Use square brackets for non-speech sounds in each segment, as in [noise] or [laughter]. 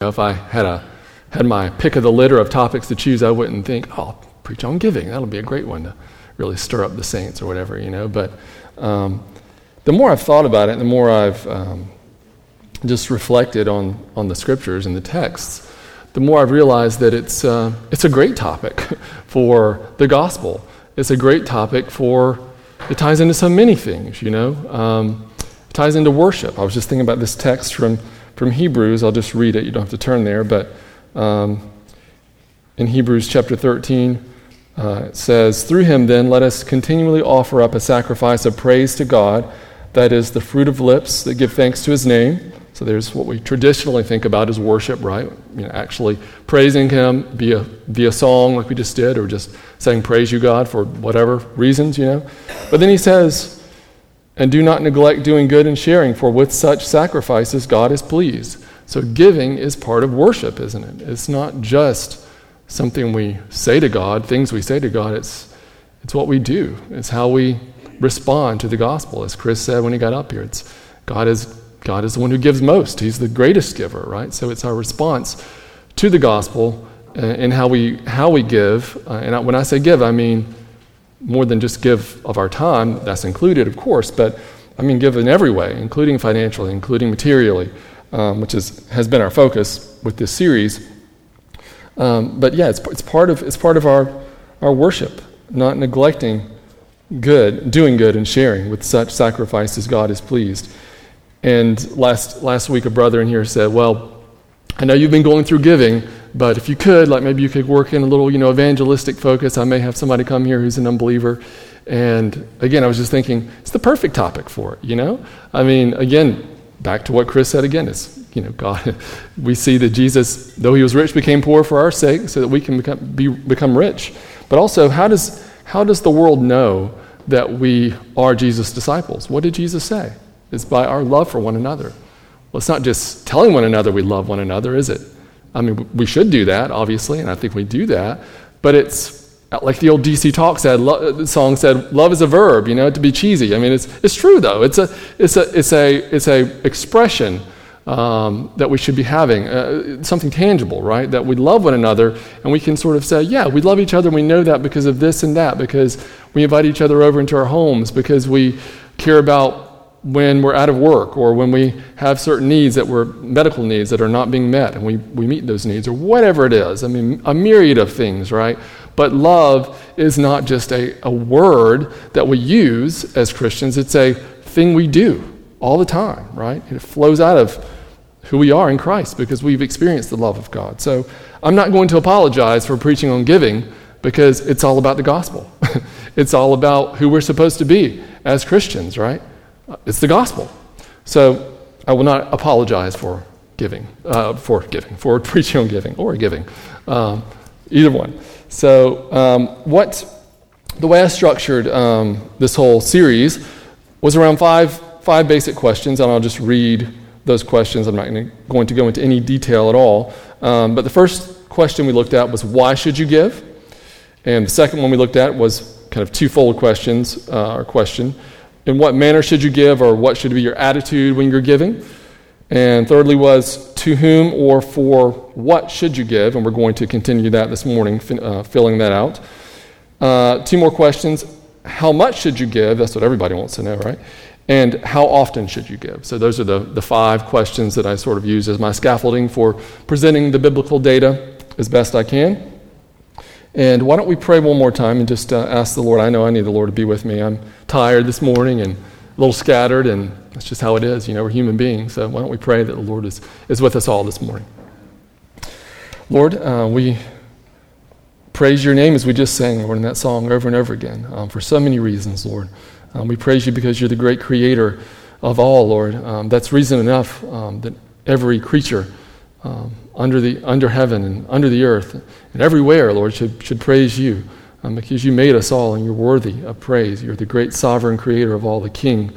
know, if I had a had my pick of the litter of topics to choose, I wouldn't think, oh, I'll preach on giving. That'll be a great one to really stir up the saints or whatever, you know. But um, the more I've thought about it, the more I've um, just reflected on, on the scriptures and the texts, the more I've realized that it's, uh, it's a great topic [laughs] for the gospel. It's a great topic for, it ties into so many things, you know. Um, it ties into worship. I was just thinking about this text from, from Hebrews. I'll just read it. You don't have to turn there. But um, in Hebrews chapter 13, uh, it says, Through him, then, let us continually offer up a sacrifice of praise to God, that is, the fruit of lips that give thanks to his name. So there's what we traditionally think about as worship, right? You know, actually praising Him via via song, like we just did, or just saying "Praise you, God" for whatever reasons, you know. But then He says, "And do not neglect doing good and sharing, for with such sacrifices God is pleased." So giving is part of worship, isn't it? It's not just something we say to God, things we say to God. It's it's what we do. It's how we respond to the gospel, as Chris said when he got up here. It's God is God is the one who gives most. He's the greatest giver, right? So it's our response to the gospel uh, and how we, how we give. Uh, and when I say give, I mean more than just give of our time. That's included, of course, but I mean give in every way, including financially, including materially, um, which is, has been our focus with this series. Um, but yeah, it's, it's, part of, it's part of our, our worship, not neglecting good, doing good, and sharing with such sacrifice as God is pleased. And last, last week, a brother in here said, Well, I know you've been going through giving, but if you could, like maybe you could work in a little, you know, evangelistic focus. I may have somebody come here who's an unbeliever. And again, I was just thinking, it's the perfect topic for it, you know? I mean, again, back to what Chris said again, it's, you know, God, [laughs] we see that Jesus, though he was rich, became poor for our sake so that we can become, be, become rich. But also, how does, how does the world know that we are Jesus' disciples? What did Jesus say? It's by our love for one another. Well, it's not just telling one another we love one another, is it? I mean, we should do that, obviously, and I think we do that, but it's like the old DC Talk said, lo- song said, love is a verb, you know, to be cheesy. I mean, it's, it's true, though. It's a, it's a, it's a, it's a expression um, that we should be having, uh, something tangible, right? That we love one another, and we can sort of say, yeah, we love each other, we know that because of this and that, because we invite each other over into our homes, because we care about when we're out of work or when we have certain needs that were medical needs that are not being met and we, we meet those needs or whatever it is. I mean, a myriad of things, right? But love is not just a, a word that we use as Christians, it's a thing we do all the time, right? It flows out of who we are in Christ because we've experienced the love of God. So I'm not going to apologize for preaching on giving because it's all about the gospel. [laughs] it's all about who we're supposed to be as Christians, right? It's the gospel. So I will not apologize for giving, uh, for giving, for [laughs] preaching on giving or giving, um, either one. So um, what the way I structured um, this whole series was around five five basic questions, and I'll just read those questions. I'm not going to go into any detail at all. Um, but the first question we looked at was why should you give, and the second one we looked at was kind of twofold questions uh, or question in what manner should you give, or what should be your attitude when you're giving? And thirdly, was to whom or for what should you give? And we're going to continue that this morning, uh, filling that out. Uh, two more questions. How much should you give? That's what everybody wants to know, right? And how often should you give? So, those are the, the five questions that I sort of use as my scaffolding for presenting the biblical data as best I can. And why don't we pray one more time and just uh, ask the Lord? I know I need the Lord to be with me. I'm tired this morning and a little scattered, and that's just how it is. You know, we're human beings. So why don't we pray that the Lord is, is with us all this morning? Lord, uh, we praise your name as we just sang, Lord, in that song over and over again um, for so many reasons, Lord. Um, we praise you because you're the great creator of all, Lord. Um, that's reason enough um, that every creature um, under, the, under heaven and under the earth and everywhere, Lord, should, should praise you um, because you made us all and you're worthy of praise. You're the great sovereign creator of all, the king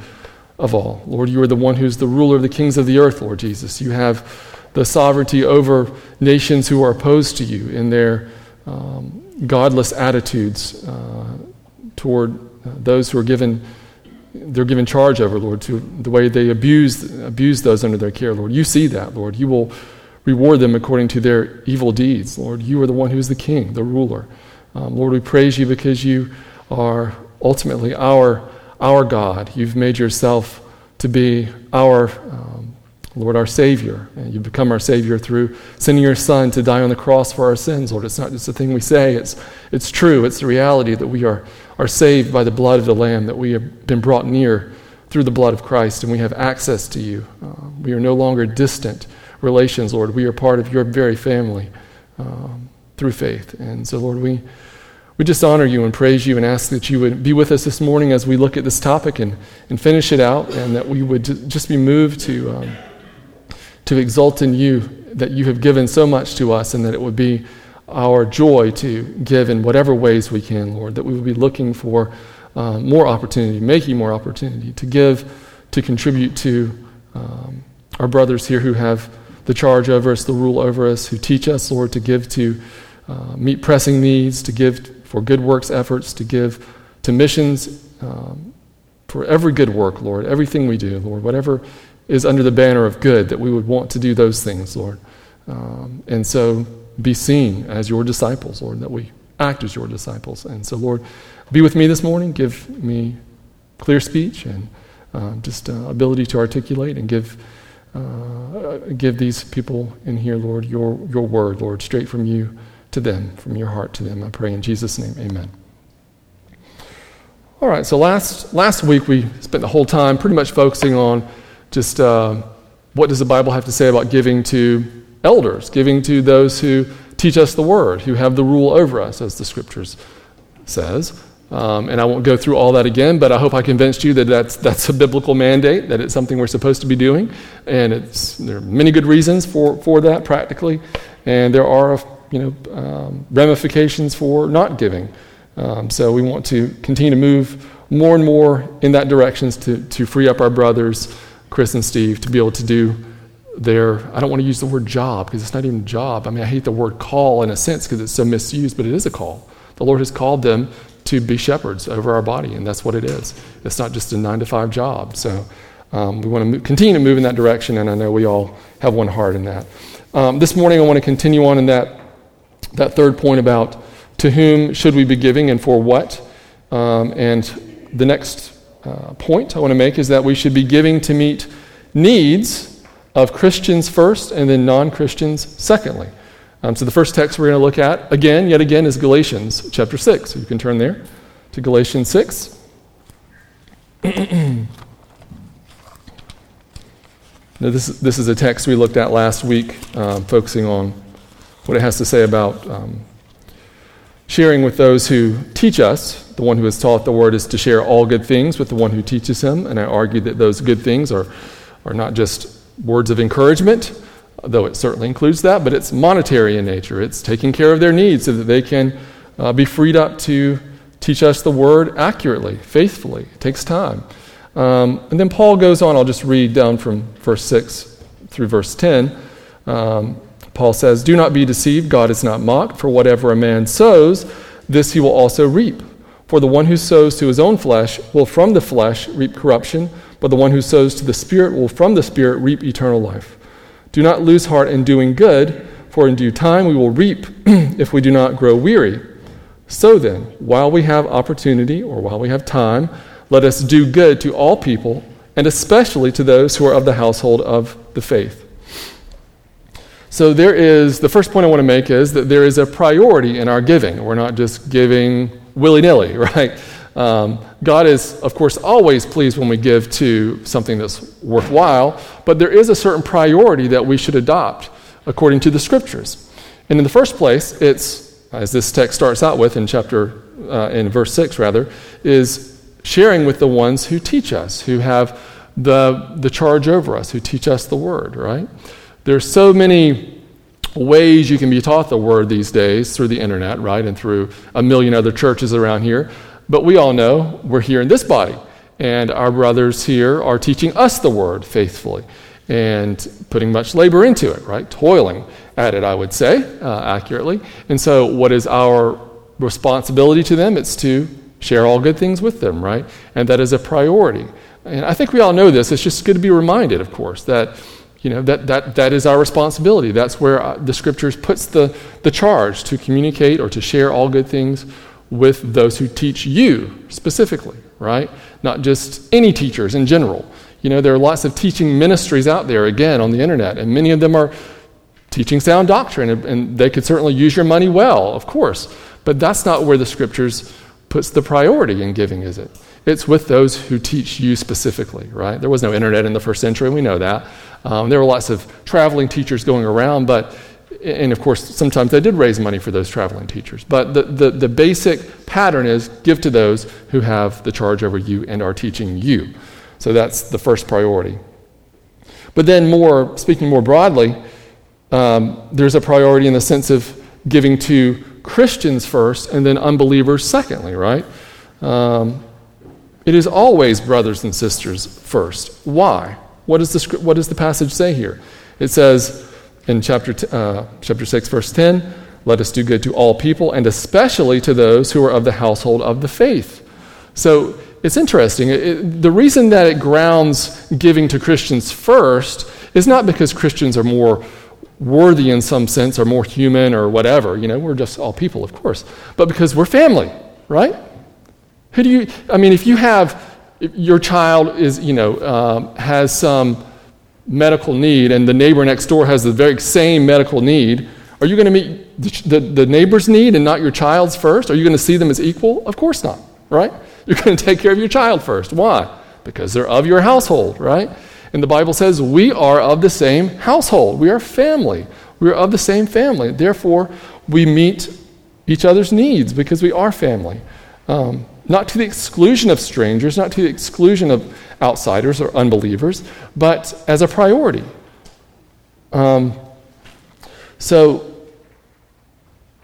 of all. Lord, you are the one who's the ruler of the kings of the earth, Lord Jesus. You have the sovereignty over nations who are opposed to you in their um, godless attitudes uh, toward uh, those who are given they're given charge over, Lord, to the way they abuse abuse those under their care, Lord. You see that, Lord. You will reward them according to their evil deeds. Lord, you are the one who is the king, the ruler. Um, Lord, we praise you because you are ultimately our, our God. You've made yourself to be our, um, Lord, our Savior. And you've become our Savior through sending your Son to die on the cross for our sins, Lord. It's not just a thing we say, it's, it's true. It's the reality that we are, are saved by the blood of the Lamb, that we have been brought near through the blood of Christ, and we have access to you. Uh, we are no longer distant relations, Lord. We are part of your very family um, through faith. And so, Lord, we, we just honor you and praise you and ask that you would be with us this morning as we look at this topic and, and finish it out, and that we would just be moved to, um, to exult in you, that you have given so much to us, and that it would be our joy to give in whatever ways we can, Lord, that we would be looking for uh, more opportunity, making more opportunity to give, to contribute to um, our brothers here who have the charge over us, the rule over us, who teach us, Lord, to give to uh, meet pressing needs, to give for good works efforts, to give to missions, um, for every good work, Lord, everything we do, Lord, whatever is under the banner of good, that we would want to do those things, Lord. Um, and so be seen as your disciples, Lord, that we act as your disciples. And so, Lord, be with me this morning. Give me clear speech and uh, just uh, ability to articulate and give uh, give these people in here, Lord, your, your word, Lord, straight from you to them, from your heart to them. I pray in Jesus' name, amen. All right, so last, last week we spent the whole time pretty much focusing on just uh, what does the Bible have to say about giving to elders, giving to those who teach us the word, who have the rule over us, as the scriptures says. Um, and I won't go through all that again, but I hope I convinced you that that's, that's a biblical mandate, that it's something we're supposed to be doing. And it's, there are many good reasons for, for that practically. And there are you know, um, ramifications for not giving. Um, so we want to continue to move more and more in that direction to, to free up our brothers, Chris and Steve, to be able to do their, I don't want to use the word job because it's not even a job. I mean, I hate the word call in a sense because it's so misused, but it is a call. The Lord has called them to be shepherds over our body, and that's what it is. It's not just a nine to five job. So um, we want to continue to move in that direction, and I know we all have one heart in that. Um, this morning, I want to continue on in that, that third point about to whom should we be giving and for what. Um, and the next uh, point I want to make is that we should be giving to meet needs of Christians first and then non Christians secondly. Um, so the first text we're going to look at, again, yet again, is Galatians chapter 6. So you can turn there to Galatians 6. [clears throat] now, this, this is a text we looked at last week, um, focusing on what it has to say about um, sharing with those who teach us. The one who has taught the word is to share all good things with the one who teaches him. And I argue that those good things are, are not just words of encouragement, though it certainly includes that, but it's monetary in nature. It's taking care of their needs so that they can uh, be freed up to teach us the word accurately, faithfully. It takes time. Um, and then Paul goes on, I'll just read down from verse 6 through verse 10. Um, Paul says, Do not be deceived, God is not mocked, for whatever a man sows, this he will also reap. For the one who sows to his own flesh will from the flesh reap corruption, but the one who sows to the Spirit will from the Spirit reap eternal life. Do not lose heart in doing good, for in due time we will reap [clears throat] if we do not grow weary. So then, while we have opportunity or while we have time, let us do good to all people, and especially to those who are of the household of the faith. So, there is the first point I want to make is that there is a priority in our giving. We're not just giving willy nilly, [laughs] right? Um, God is, of course, always pleased when we give to something that's worthwhile, but there is a certain priority that we should adopt according to the scriptures. And in the first place, it's, as this text starts out with in chapter, uh, in verse 6 rather, is sharing with the ones who teach us, who have the, the charge over us, who teach us the word, right? There's so many ways you can be taught the word these days through the internet, right, and through a million other churches around here. But we all know we're here in this body, and our brothers here are teaching us the word faithfully and putting much labor into it, right? Toiling at it, I would say, uh, accurately. And so, what is our responsibility to them? It's to share all good things with them, right? And that is a priority. And I think we all know this. It's just good to be reminded, of course, that You know, that, that, that is our responsibility. That's where uh, the scriptures puts the, the charge to communicate or to share all good things with those who teach you specifically, right? Not just any teachers in general. You know, there are lots of teaching ministries out there, again, on the internet, and many of them are teaching sound doctrine, and, and they could certainly use your money well, of course. But that's not where the scriptures puts the priority in giving, is it? It's with those who teach you specifically, right? There was no internet in the first century, we know that. Um, there were lots of traveling teachers going around, but, and of course, sometimes they did raise money for those traveling teachers. But the, the, the basic pattern is give to those who have the charge over you and are teaching you. So that's the first priority. But then, more speaking more broadly, um, there's a priority in the sense of giving to Christians first and then unbelievers secondly, right? Um, it is always brothers and sisters first. Why? What does the, what does the passage say here? It says in chapter, t- uh, chapter 6, verse 10, let us do good to all people, and especially to those who are of the household of the faith. So it's interesting. It, the reason that it grounds giving to Christians first is not because Christians are more worthy in some sense or more human or whatever. You know, we're just all people, of course, but because we're family, right? Who do you, I mean, if you have, if your child is, you know, um, has some medical need and the neighbor next door has the very same medical need, are you going to meet the, the, the neighbor's need and not your child's first? Are you going to see them as equal? Of course not, right? [laughs] You're going to take care of your child first. Why? Because they're of your household, right? And the Bible says we are of the same household. We are family. We are of the same family. Therefore, we meet each other's needs because we are family. Um, not to the exclusion of strangers, not to the exclusion of outsiders or unbelievers, but as a priority. Um, so,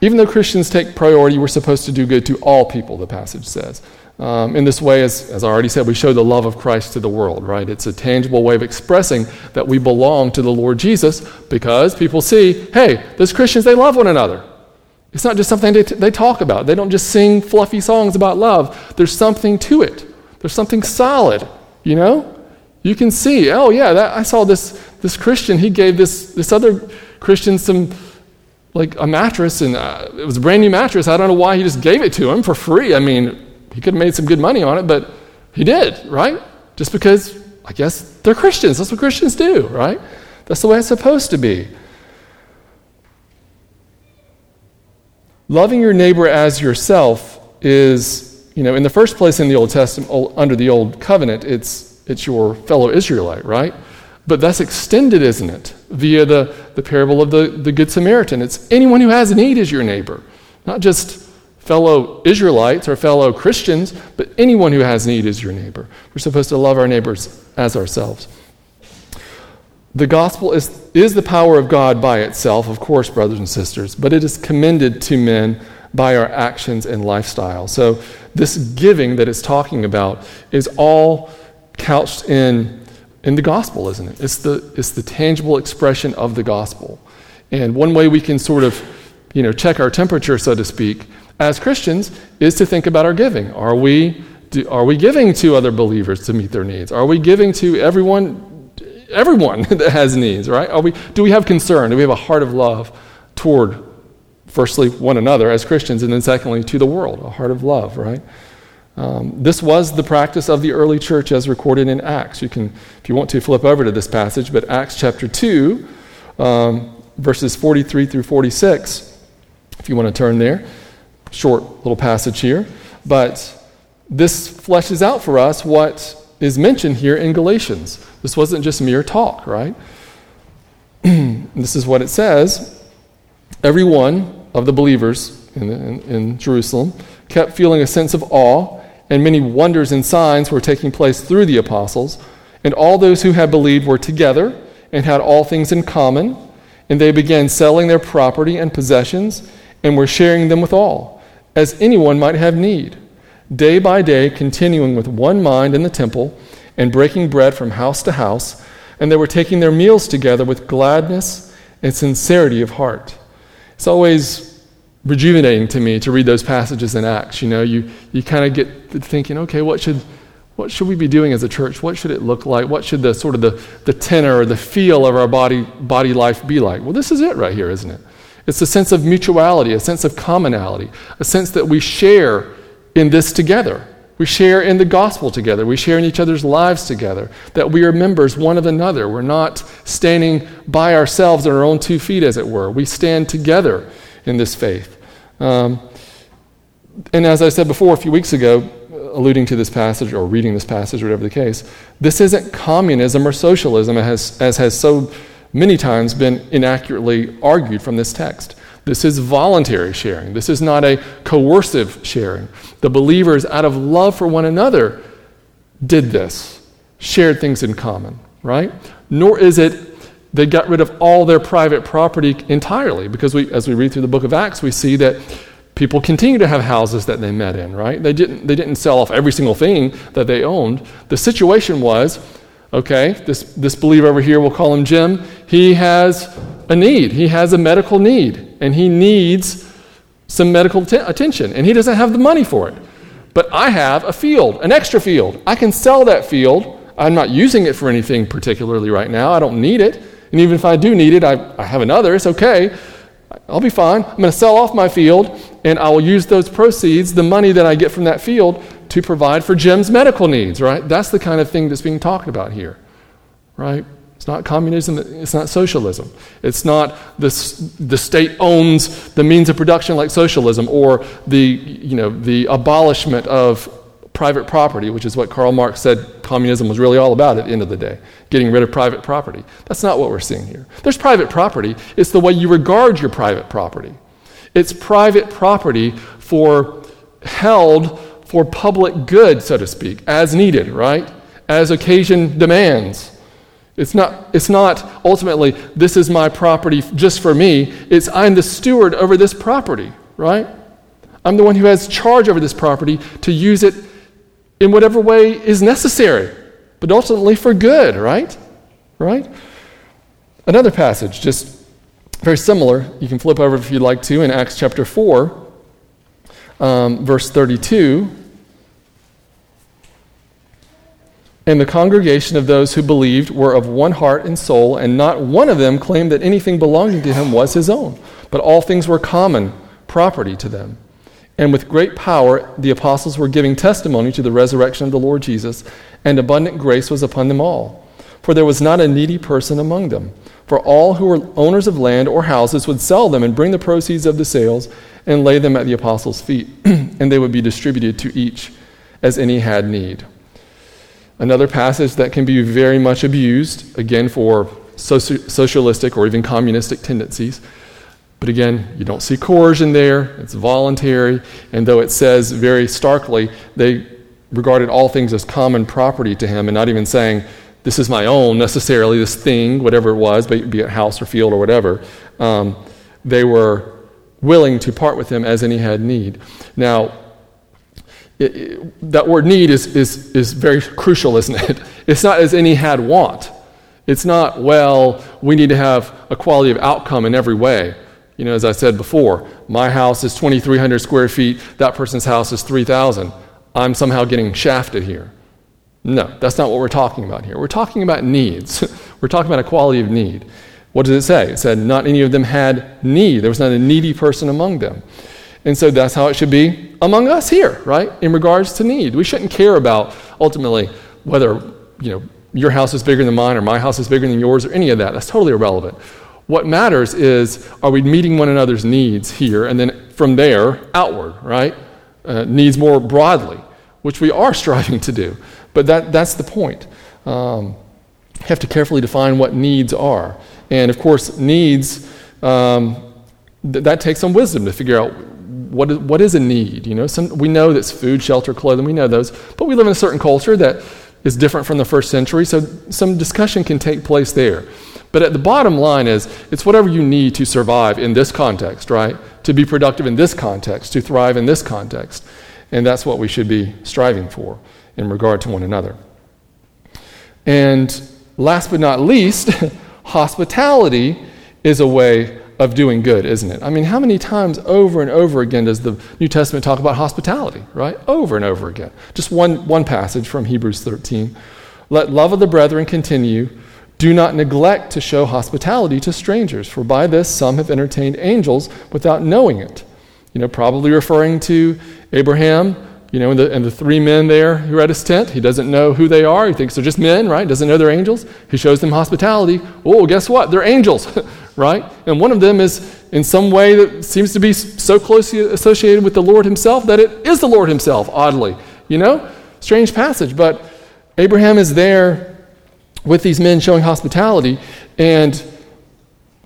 even though Christians take priority, we're supposed to do good to all people, the passage says. Um, in this way, as, as I already said, we show the love of Christ to the world, right? It's a tangible way of expressing that we belong to the Lord Jesus because people see, hey, those Christians, they love one another. It's not just something they, t- they talk about. They don't just sing fluffy songs about love. There's something to it. There's something solid, you know? You can see, oh yeah, that, I saw this, this Christian, he gave this, this other Christian some, like a mattress, and uh, it was a brand new mattress. I don't know why he just gave it to him for free. I mean, he could have made some good money on it, but he did, right? Just because, I guess, they're Christians. That's what Christians do, right? That's the way it's supposed to be. Loving your neighbor as yourself is, you know, in the first place in the Old Testament, under the Old Covenant, it's, it's your fellow Israelite, right? But that's extended, isn't it? Via the, the parable of the, the Good Samaritan. It's anyone who has a need is your neighbor, not just fellow Israelites or fellow Christians, but anyone who has need is your neighbor. We're supposed to love our neighbors as ourselves. The gospel is, is the power of God by itself, of course, brothers and sisters, but it is commended to men by our actions and lifestyle. So, this giving that it's talking about is all couched in, in the gospel, isn't it? It's the, it's the tangible expression of the gospel. And one way we can sort of, you know, check our temperature, so to speak, as Christians, is to think about our giving. Are we, do, are we giving to other believers to meet their needs? Are we giving to everyone everyone [laughs] that has needs, right? Are we, do we have concern? Do we have a heart of love toward, firstly, one another as Christians, and then secondly, to the world, a heart of love, right? Um, this was the practice of the early church as recorded in Acts. You can, if you want to, flip over to this passage, but Acts chapter 2, um, verses 43 through 46, if you want to turn there. Short little passage here. But this fleshes out for us what is mentioned here in Galatians. This wasn't just mere talk, right? [clears throat] this is what it says. Every one of the believers in, in, in, Jerusalem kept feeling a sense of awe, and many wonders and signs were taking place through the apostles. And all those who had believed were together and had all things in common, and they began selling their property and possessions and were sharing them with all, as anyone might have need. Day by day, continuing with one mind in the temple and breaking bread from house to house, and they were taking their meals together with gladness and sincerity of heart. It's always rejuvenating to me to read those passages in Acts. You know, you, you kind of get thinking, okay, what should, What should we be doing as a church? What should it look like? What should the sort of the, the tenor or the feel of our body, body life be like? Well, this is it right here, isn't it? It's a sense of mutuality, a sense of commonality, a sense that we share in this together. We share in the gospel together. We share in each other's lives together. That we are members one of another. We're not standing by ourselves on our own two feet, as it were. We stand together in this faith. Um, and as I said before a few weeks ago, alluding to this passage or reading this passage, whatever the case, this isn't communism or socialism, as, as has so many times been inaccurately argued from this text. This is voluntary sharing. This is not a coercive sharing. The believers, out of love for one another, did this, shared things in common, right? Nor is it they got rid of all their private property entirely, because we, as we read through the book of Acts, we see that people continue to have houses that they met in, right? They didn't, they didn't sell off every single thing that they owned. The situation was okay, this, this believer over here, we'll call him Jim, he has a need. He has a medical need, and he needs some medical t- attention, and he doesn't have the money for it. But I have a field, an extra field. I can sell that field. I'm not using it for anything particularly right now. I don't need it. And even if I do need it, I, I have another. It's okay. I'll be fine. I'm going to sell off my field, and I will use those proceeds, the money that I get from that field, to provide for Jim's medical needs, right? That's the kind of thing that's being talked about here, right? It's not communism, it's not socialism. It's not this, the state owns the means of production like socialism or the, you know, the abolishment of private property, which is what Karl Marx said communism was really all about at the end of the day, getting rid of private property. That's not what we're seeing here. There's private property, it's the way you regard your private property. It's private property for held for public good, so to speak, as needed, right? As occasion demands. It's not, it's not ultimately, this is my property just for me. It's I'm the steward over this property, right? I'm the one who has charge over this property to use it in whatever way is necessary, but ultimately for good, right? Right? Another passage, just very similar, you can flip over if you'd like to, in Acts chapter 4, um, verse 32. And the congregation of those who believed were of one heart and soul, and not one of them claimed that anything belonging to him was his own, but all things were common property to them. And with great power, the apostles were giving testimony to the resurrection of the Lord Jesus, and abundant grace was upon them all. For there was not a needy person among them. For all who were owners of land or houses would sell them and bring the proceeds of the sales and lay them at the apostles' feet, [clears throat] and they would be distributed to each as any had need. Another passage that can be very much abused, again, for soci- socialistic or even communistic tendencies, but again, you don't see coercion there, it's voluntary, and though it says very starkly, they regarded all things as common property to him, and not even saying, this is my own necessarily, this thing, whatever it was, be it house or field or whatever. Um, they were willing to part with him as any had need. Now, it, that word need is, is, is very crucial, isn't it? [laughs] It's not as any had want. It's not, well, we need to have a quality of outcome in every way. You know, as I said before, my house is 2,300 square feet, that person's house is 3,000. I'm somehow getting shafted here. No, that's not what we're talking about here. We're talking about needs. [laughs] we're talking about a quality of need. What does it say? It said, not any of them had need. There was not a needy person among them. And so that's how it should be among us here, right? In regards to need. We shouldn't care about ultimately whether, you know, your house is bigger than mine or my house is bigger than yours or any of that. That's totally irrelevant. What matters is are we meeting one another's needs here and then from there outward, right? Uh, needs more broadly, which we are [laughs] striving to do. But that, that's the point. Um, you have to carefully define what needs are. And of course, needs, um, th- that takes some wisdom to figure out what is, what is a need. You know, some, we know that's food, shelter, clothing, we know those. But we live in a certain culture that is different from the first century, so some discussion can take place there. But at the bottom line is it's whatever you need to survive in this context, right? To be productive in this context, to thrive in this context. And that's what we should be striving for in regard to one another. And last but not least, [laughs] hospitality is a way of doing good, isn't it? I mean, how many times over and over again does the New Testament talk about hospitality, right? Over and over again. Just one, one passage from Hebrews 13. Let love of the brethren continue. Do not neglect to show hospitality to strangers, for by this some have entertained angels without knowing it. You know, probably referring to Abraham, you know, and the, and the three men there who are at his tent. He doesn't know who they are. He thinks they're just men, right? Doesn't know they're angels. He shows them hospitality. Oh, guess what? They're angels, [laughs] right? And one of them is in some way that seems to be so closely associated with the Lord himself that it is the Lord himself, oddly. You know? Strange passage. But Abraham is there with these men showing hospitality, and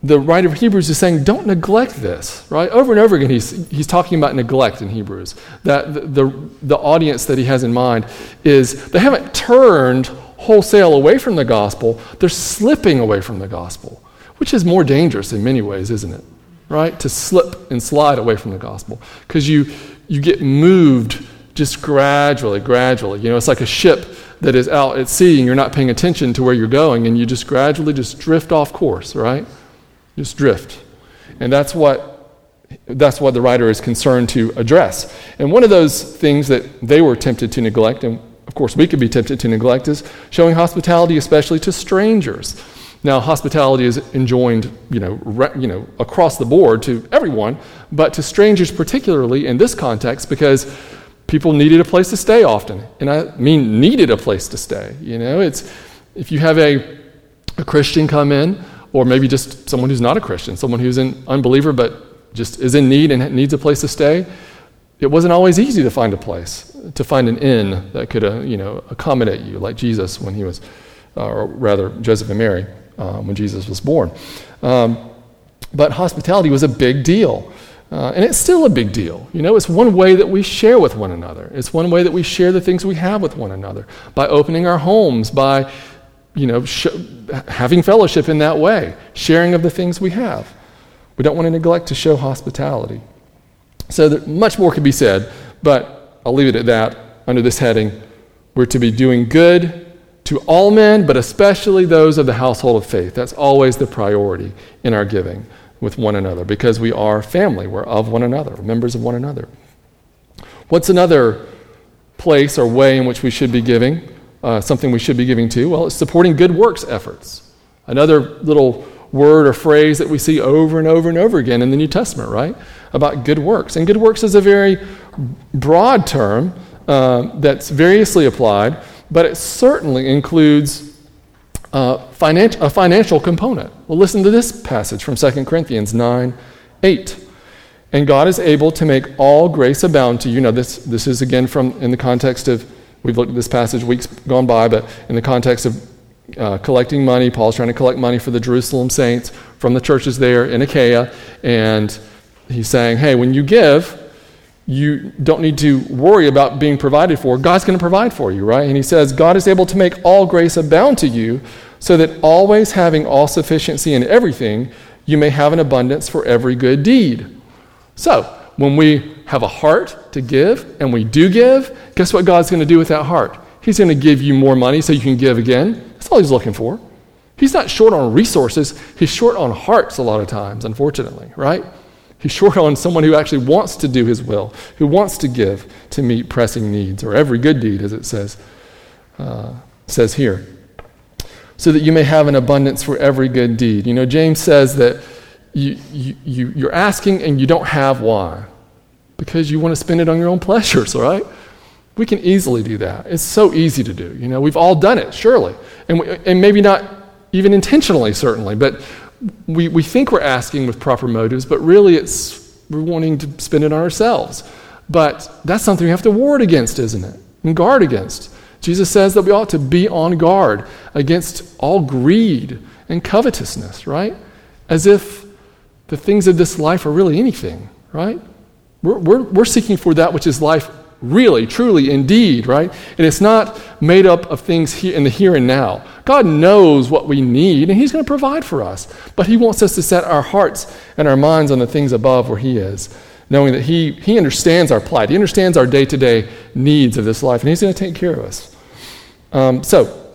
the writer of Hebrews is saying, don't neglect this, right? Over and over again, he's, he's talking about neglect in Hebrews. That the, the, the audience that he has in mind is they haven't turned wholesale away from the gospel, they're slipping away from the gospel, which is more dangerous in many ways, isn't it? Right? To slip and slide away from the gospel. Because you, you get moved just gradually, gradually. You know, it's like a ship that is out at sea and you're not paying attention to where you're going, and you just gradually just drift off course, right? Just drift. And that's what that's what the writer is concerned to address. And one of those things that they were tempted to neglect, and of course we could be tempted to neglect, is showing hospitality, especially to strangers. Now, hospitality is enjoined, you know, re, you know, across the board to everyone, but to strangers particularly in this context because people needed a place to stay often, and I mean needed a place to stay. You know, it's if you have a a Christian come in or maybe just someone who's not a Christian, someone who's an unbeliever but just is in need and needs a place to stay. It wasn't always easy to find a place, to find an inn that could, uh, you know, accommodate you, like Jesus when he was, uh, or rather Joseph and Mary um, when Jesus was born. Um, but hospitality was a big deal. Uh, and it's still a big deal. You know, it's one way that we share with one another. It's one way that we share the things we have with one another by opening our homes, by you know, sh- having fellowship in that way, sharing of the things we have. We don't want to neglect to show hospitality. So, much more could be said, but I'll leave it at that under this heading. We're to be doing good to all men, but especially those of the household of faith. That's always the priority in our giving with one another because we are family. We're of one another, members of one another. What's another place or way in which we should be giving? uh, something we should be giving to? Well, it's supporting good works efforts. Another little word or phrase that we see over and over and over again in the New Testament, right? About good works. And good works is a very broad term uh, that's variously applied, but it certainly includes uh, finan- a financial component. Well, listen to this passage from 2 Corinthians 9 8. And God is able to make all grace abound to you. Now, this, this is again from in the context of We've looked at this passage weeks gone by, but in the context of uh, collecting money, Paul's trying to collect money for the Jerusalem saints from the churches there in Achaia. And he's saying, hey, when you give, you don't need to worry about being provided for. God's going to provide for you, right? And he says, God is able to make all grace abound to you, so that always having all sufficiency in everything, you may have an abundance for every good deed. So, when we have a heart to give and we do give, guess what God's going to do with that heart? He's going to give you more money so you can give again. That's all He's looking for. He's not short on resources, He's short on hearts a lot of times, unfortunately, right? He's short on someone who actually wants to do His will, who wants to give to meet pressing needs, or every good deed, as it says, uh, says here. So that you may have an abundance for every good deed. You know, James says that you, you, you, you're asking and you don't have why? Because you want to spend it on your own pleasures, all [laughs] right? We can easily do that. It's so easy to do. You know, we've all done it, surely. And, we, and maybe not even intentionally, certainly, but we, we think we're asking with proper motives, but really it's we're wanting to spend it on ourselves. But that's something we have to ward against, isn't it? And guard against. Jesus says that we ought to be on guard against all greed and covetousness, right? As if the things of this life are really anything, right? We're, we're, we're seeking for that which is life really, truly, indeed, right? And it's not made up of things here in the here and now. God knows what we need, and He's going to provide for us. But He wants us to set our hearts and our minds on the things above where He is, knowing that He, he understands our plight. He understands our day to day needs of this life, and He's going to take care of us. Um, so,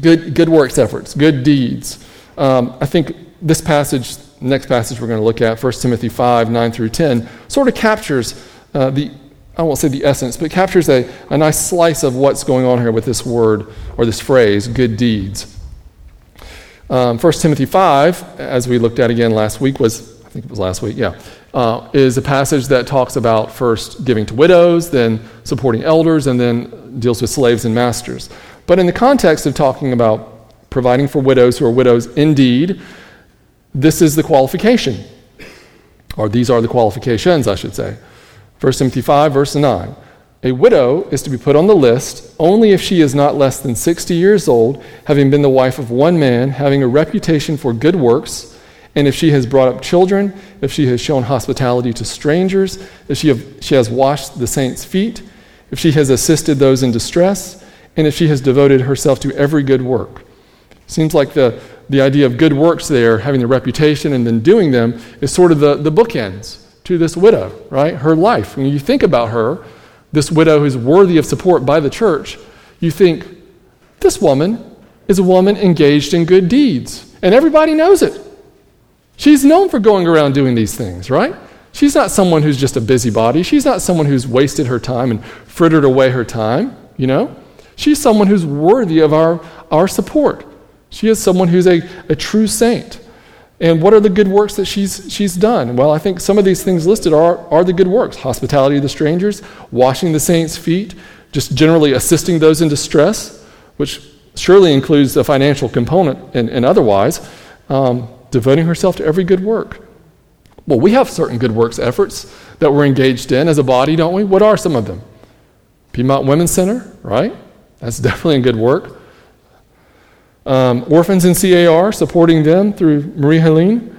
good, good works efforts, good deeds. Um, I think this passage next passage we're going to look at, 1 Timothy 5 9 through 10, sort of captures uh, the, I won't say the essence, but captures a, a nice slice of what's going on here with this word or this phrase, good deeds. Um, 1 Timothy 5, as we looked at again last week, was, I think it was last week, yeah, uh, is a passage that talks about first giving to widows, then supporting elders, and then deals with slaves and masters. But in the context of talking about providing for widows who are widows indeed, this is the qualification. Or these are the qualifications, I should say. 1 Timothy 5, verse 9. A widow is to be put on the list only if she is not less than 60 years old, having been the wife of one man, having a reputation for good works, and if she has brought up children, if she has shown hospitality to strangers, if she, have, she has washed the saints' feet, if she has assisted those in distress, and if she has devoted herself to every good work. Seems like the, the idea of good works there, having the reputation and then doing them, is sort of the, the bookends to this widow, right? Her life. When you think about her, this widow who's worthy of support by the church, you think, this woman is a woman engaged in good deeds. And everybody knows it. She's known for going around doing these things, right? She's not someone who's just a busybody. She's not someone who's wasted her time and frittered away her time, you know? She's someone who's worthy of our, our support. She is someone who's a, a true saint. And what are the good works that she's, she's done? Well, I think some of these things listed are, are the good works hospitality to the strangers, washing the saints' feet, just generally assisting those in distress, which surely includes the financial component and, and otherwise, um, devoting herself to every good work. Well, we have certain good works efforts that we're engaged in as a body, don't we? What are some of them? Piedmont Women's Center, right? That's [laughs] definitely a good work. Um, orphans in CAR, supporting them through Marie Helene,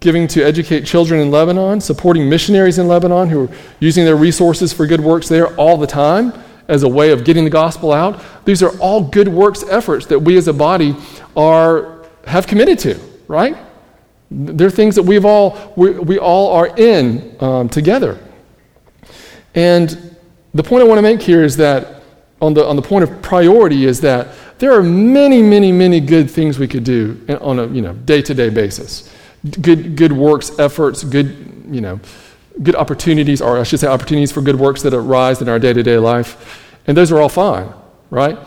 giving to educate children in Lebanon, supporting missionaries in Lebanon who are using their resources for good works there all the time as a way of getting the gospel out. These are all good works efforts that we as a body are, have committed to, right? They're things that we've all, we, we all are in um, together. And the point I want to make here is that on the, on the point of priority is that there are many, many, many good things we could do on a you know, day-to-day basis. Good, good works, efforts, good, you know, good opportunities, or I should say opportunities for good works that arise in our day-to-day life. And those are all fine, right?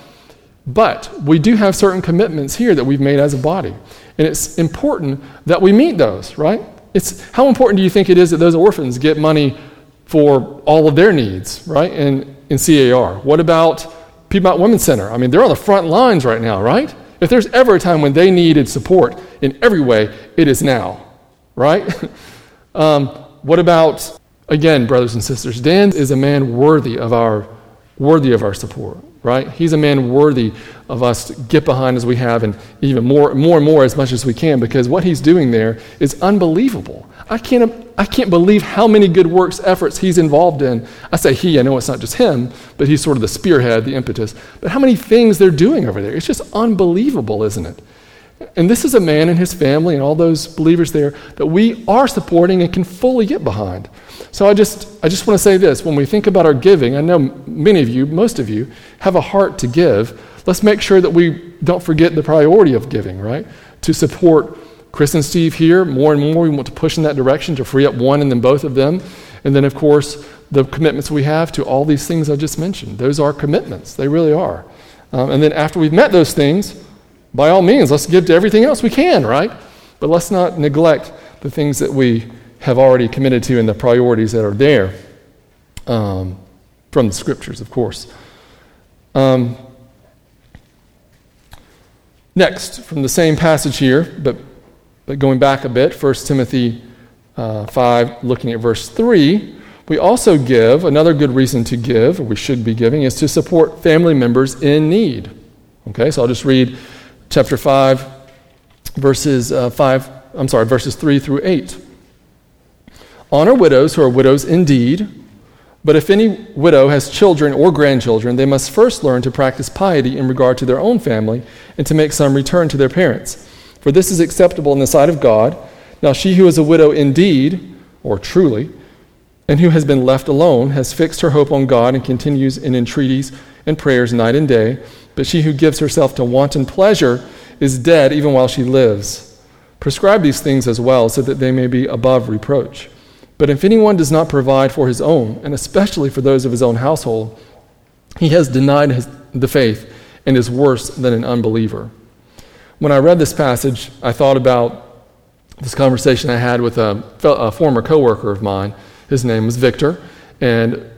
But we do have certain commitments here that we've made as a body. And it's important that we meet those, right? It's, how important do you think it is that those orphans get money for all of their needs, right, in, in CAR? What about Piedmont Women's Center. I mean, they're on the front lines right now, right? If there's ever a time when they needed support in every way, it is now, right? [laughs] um, what about, again, brothers and sisters, Dan is a man worthy of our, worthy of our support, right? He's a man worthy of us to get behind as we have and even more, more and more as much as we can because what he's doing there is unbelievable. I can't, I can't believe how many good works efforts he's involved in. I say he, I know it's not just him, but he's sort of the spearhead, the impetus. But how many things they're doing over there. It's just unbelievable, isn't it? And this is a man and his family and all those believers there that we are supporting and can fully get behind. So I just, I just want to say this when we think about our giving, I know many of you, most of you, have a heart to give. Let's make sure that we don't forget the priority of giving, right? To support Chris and Steve here, more and more, we want to push in that direction to free up one and then both of them. And then, of course, the commitments we have to all these things I just mentioned. Those are commitments, they really are. Um, and then, after we've met those things, by all means, let's give to everything else we can, right? But let's not neglect the things that we have already committed to and the priorities that are there um, from the scriptures, of course. Um, next, from the same passage here, but but going back a bit, 1 Timothy uh, 5, looking at verse 3, we also give, another good reason to give, or we should be giving, is to support family members in need. Okay, so I'll just read chapter 5, verses uh, 5, I'm sorry, verses 3 through 8. Honor widows who are widows indeed, but if any widow has children or grandchildren, they must first learn to practice piety in regard to their own family and to make some return to their parents for this is acceptable in the sight of God. Now, she who is a widow indeed, or truly, and who has been left alone, has fixed her hope on God and continues in entreaties and prayers night and day. But she who gives herself to wanton pleasure is dead even while she lives. Prescribe these things as well, so that they may be above reproach. But if anyone does not provide for his own, and especially for those of his own household, he has denied his, the faith and is worse than an unbeliever. When I read this passage, I thought about this conversation I had with a, a former coworker of mine. His name was Victor, and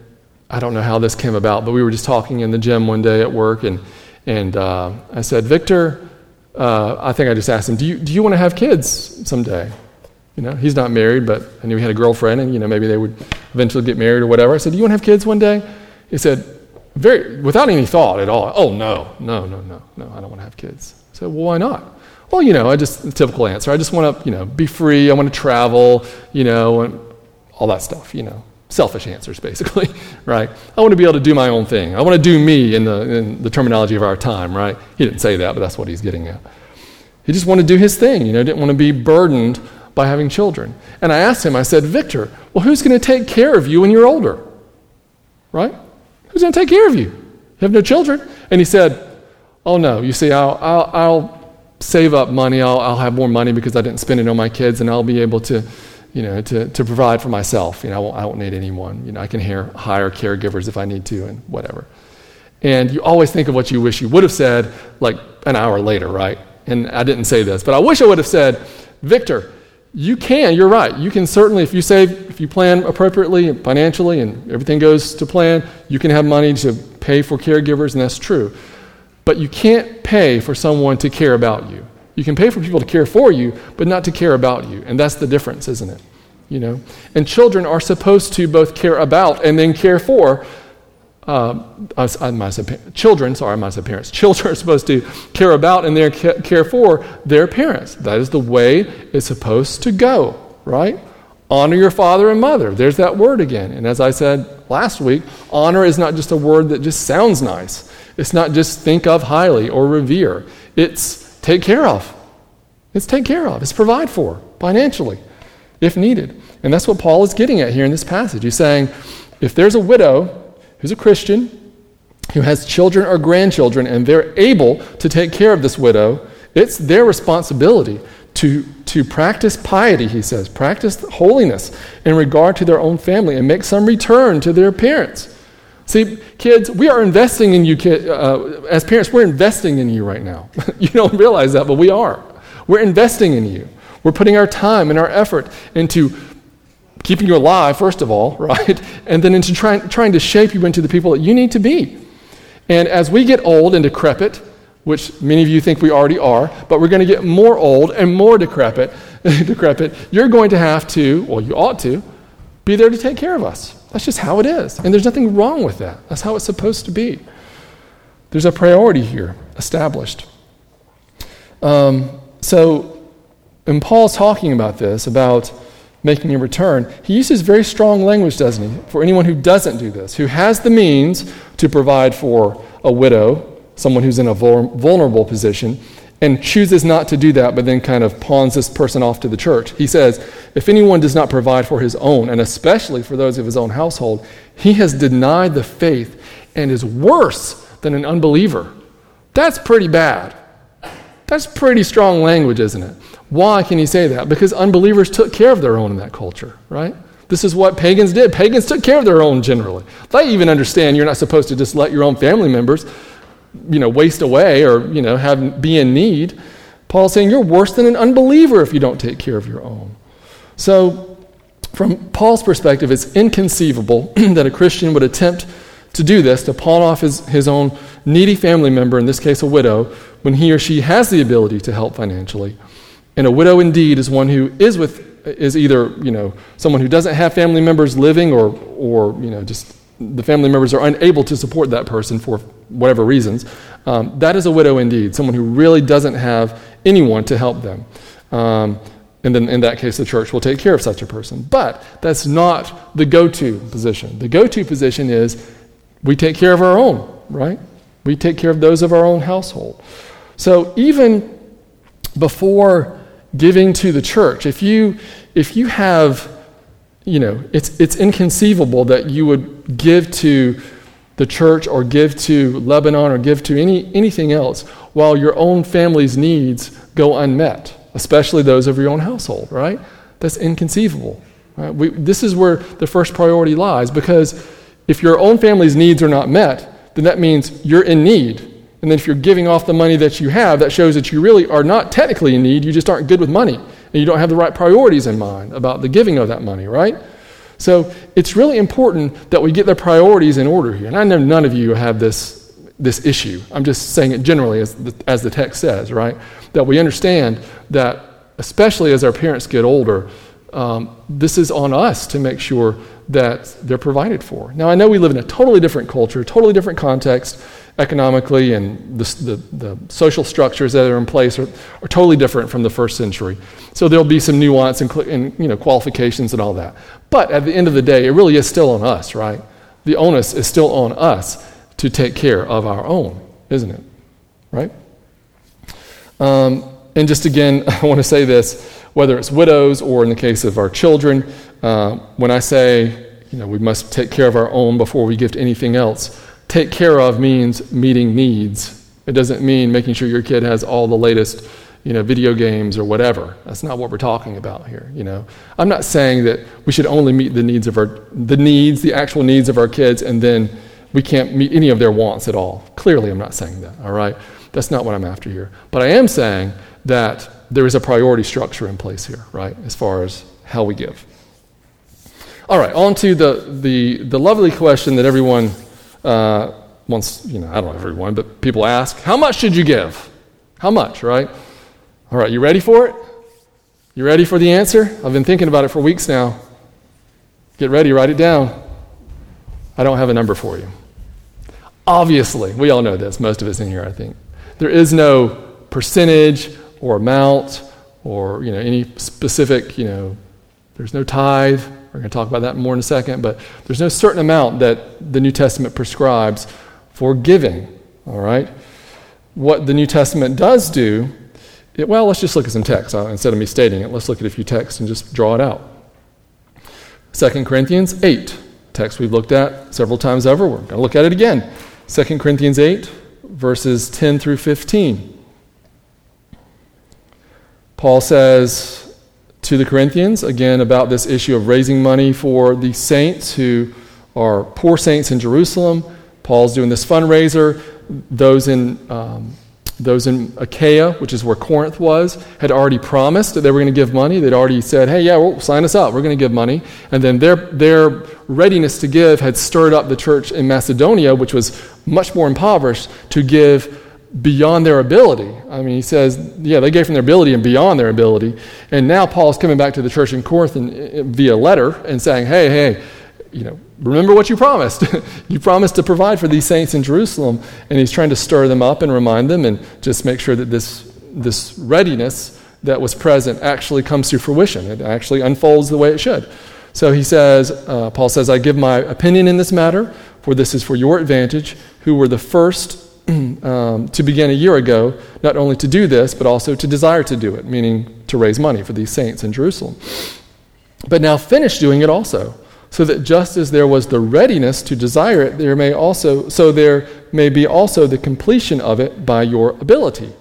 I don't know how this came about, but we were just talking in the gym one day at work, and, and uh, I said, Victor, uh, I think I just asked him, do you, do you want to have kids someday? You know, he's not married, but I knew he had a girlfriend, and you know, maybe they would eventually get married or whatever. I said, "Do you want to have kids one day?" He said, very without any thought at all. Oh no, no, no, no, no, I don't want to have kids. Said, "Well, why not?" Well, you know, I just the typical answer. I just want to, you know, be free. I want to travel, you know, and all that stuff. You know, selfish answers basically, [laughs] right? I want to be able to do my own thing. I want to do me in the in the terminology of our time, right? He didn't say that, but that's what he's getting at. He just wanted to do his thing. You know, didn't want to be burdened by having children. And I asked him, I said, Victor, well, who's going to take care of you when you're older? Right? Who's going to take care of you? You have no children. And he said, Oh, no. You see, I'll, I'll, I'll save up money. I'll, I'll have more money because I didn't spend it on my kids, and I'll be able to, you know, to, to provide for myself. You know, I won't, I won't need anyone. You know, I can hire, hire caregivers if I need to and whatever. And you always think of what you wish you would have said like an hour later, right? And I didn't say this, but I wish I would have said, Victor, you can, you're right. You can certainly, if you save, if you plan appropriately financially and everything goes to plan, you can have money to pay for caregivers, and that's true. But you can't pay for someone to care about you. You can pay for people to care for you, but not to care about you. And that's the difference, isn't it? You know? And children are supposed to both care about and then care for uh, I might say children, sorry, say parents. [laughs] Children are supposed to care about and care for their parents. That is the way it's supposed to go, right? Honor your father and mother. There's that word again. And as I said last week, honor is not just a word that just sounds nice. It's not just think of highly or revere. It's take care of. It's take care of. It's provide for financially if needed. And that's what Paul is getting at here in this passage. He's saying, if there's a widow who's a Christian, who has children or grandchildren, and they're able to take care of this widow, it's their responsibility to, to practice piety, he says, practice holiness in regard to their own family and make some return to their parents. See, kids, we are investing in you, uh, as parents, we're investing in you right now. [laughs] you don't realize that, but we are. We're investing in you. We're putting our time and our effort into keeping you alive, first of all, [laughs] right? And then into trying, trying to shape you into the people that you need to be. And as we get old and decrepit, which many of you think we already are, but we're going to get more old and more decrepit, [laughs] decrepit, you're going to have to, well, you ought to, be there to take care of us. That's just how it is. And there's nothing wrong with that. That's how it's supposed to be. There's a priority here established. Um, so, when Paul's talking about this, about making a return, he uses very strong language, doesn't he, for anyone who doesn't do this, who has the means to provide for a widow, someone who's in a vulnerable position, and chooses not to do that, but then kind of pawns this person off to the church. He says, if anyone does not provide for his own, and especially for those of his own household, he has denied the faith and is worse than an unbeliever. That's pretty bad. That's pretty strong language, isn't it? Why can he say that? Because unbelievers took care of their own in that culture, right? This is what pagans did. Pagans took care of their own generally. They even understand you're not supposed to just let your own family members, you know, waste away or, you know, have be in need. Paul's saying you're worse than an unbeliever if you don't take care of your own. So, from Paul's perspective, it's inconceivable [clears throat] that a Christian would attempt to do this, to pawn off his, his own needy family member, in this case a widow, when he or she has the ability to help financially. And a widow indeed is one who is with is either you know someone who doesn't have family members living or or you know just the family members are unable to support that person for whatever reasons. Um, that is a widow indeed, someone who really doesn't have anyone to help them. Um, and then in that case, the church will take care of such a person. But that's not the go to position. The go to position is we take care of our own, right? We take care of those of our own household. So even before giving to the church. If you, if you have, you know, it's, it's inconceivable that you would give to the church or give to Lebanon or give to any, anything else while your own family's needs go unmet. especially those of your own household, right? That's inconceivable. Right? We, this is where the first priority lies because if your own family's needs are not met, then that means you're in need. And then if you're giving off the money that you have, that shows that you really are not technically in need, you just aren't good with money. And you don't have the right priorities in mind about the giving of that money, right? So it's really important that we get the priorities in order here. And I know none of you have this, this issue. I'm just saying it generally as the, as the text says, right? That we understand that, especially as our parents get older, um, this is on us to make sure that they're provided for. Now, I know we live in a totally different culture, totally different context economically, and the, the, the, social structures that are in place are, are totally different from the first century. So there'll be some nuance and, and you know, qualifications and all that. But at the end of the day, it really is still on us, right? The onus is still on us to take care of our own, isn't it? Right? Um, and just again, [laughs] I want to say this whether it's widows or in the case of our children, uh, when I say, you know, we must take care of our own before we give to anything else, take care of means meeting needs. It doesn't mean making sure your kid has all the latest, you know, video games or whatever. That's not what we're talking about here, you know. I'm not saying that we should only meet the needs of our the needs, the actual needs of our kids and then we can't meet any of their wants at all. Clearly, I'm not saying that, all right? That's not what I'm after here. But I am saying that there is a priority structure in place here, right, as far as how we give. All right, on to the, the, the lovely question that everyone uh, wants, you know, I don't know everyone, but people ask, how much should you give? How much, right? All right, you ready for it? You ready for the answer? I've been thinking about it for weeks now. Get ready, write it down. I don't have a number for you. Obviously, we all know this, most of us in here, I think. There is no percentage or amount or you know any specific you know there's no tithe we're going to talk about that more in a second but there's no certain amount that the new testament prescribes for giving all right what the new testament does do it, well let's just look at some text uh, instead of me stating it let's look at a few texts and just draw it out 2 corinthians 8 text we've looked at several times over we're going to look at it again 2 corinthians 8 verses 10 through 15 Paul says to the Corinthians, again, about this issue of raising money for the saints who are poor saints in Jerusalem. Paul's doing this fundraiser. Those in, um, those in Achaia, which is where Corinth was, had already promised that they were going to give money. They'd already said, hey, yeah, well, sign us up. We're going to give money. And then their, their readiness to give had stirred up the church in Macedonia, which was much more impoverished, to give beyond their ability. I mean, he says, yeah, they gave from their ability and beyond their ability. And now Paul's coming back to the church in Corinth and, uh, via letter and saying, hey, hey, you know, remember what you promised. [laughs] you promised to provide for these saints in Jerusalem. And he's trying to stir them up and remind them and just make sure that this, this readiness that was present actually comes to fruition. It actually unfolds the way it should. So he says, uh, Paul says, I give my opinion in this matter, for this is for your advantage, who were the first [clears throat] um, to begin a year ago, not only to do this, but also to desire to do it, meaning to raise money for these saints in Jerusalem. But now finish doing it also, so that just as there was the readiness to desire it, there may also, so there may be also the completion of it by your ability.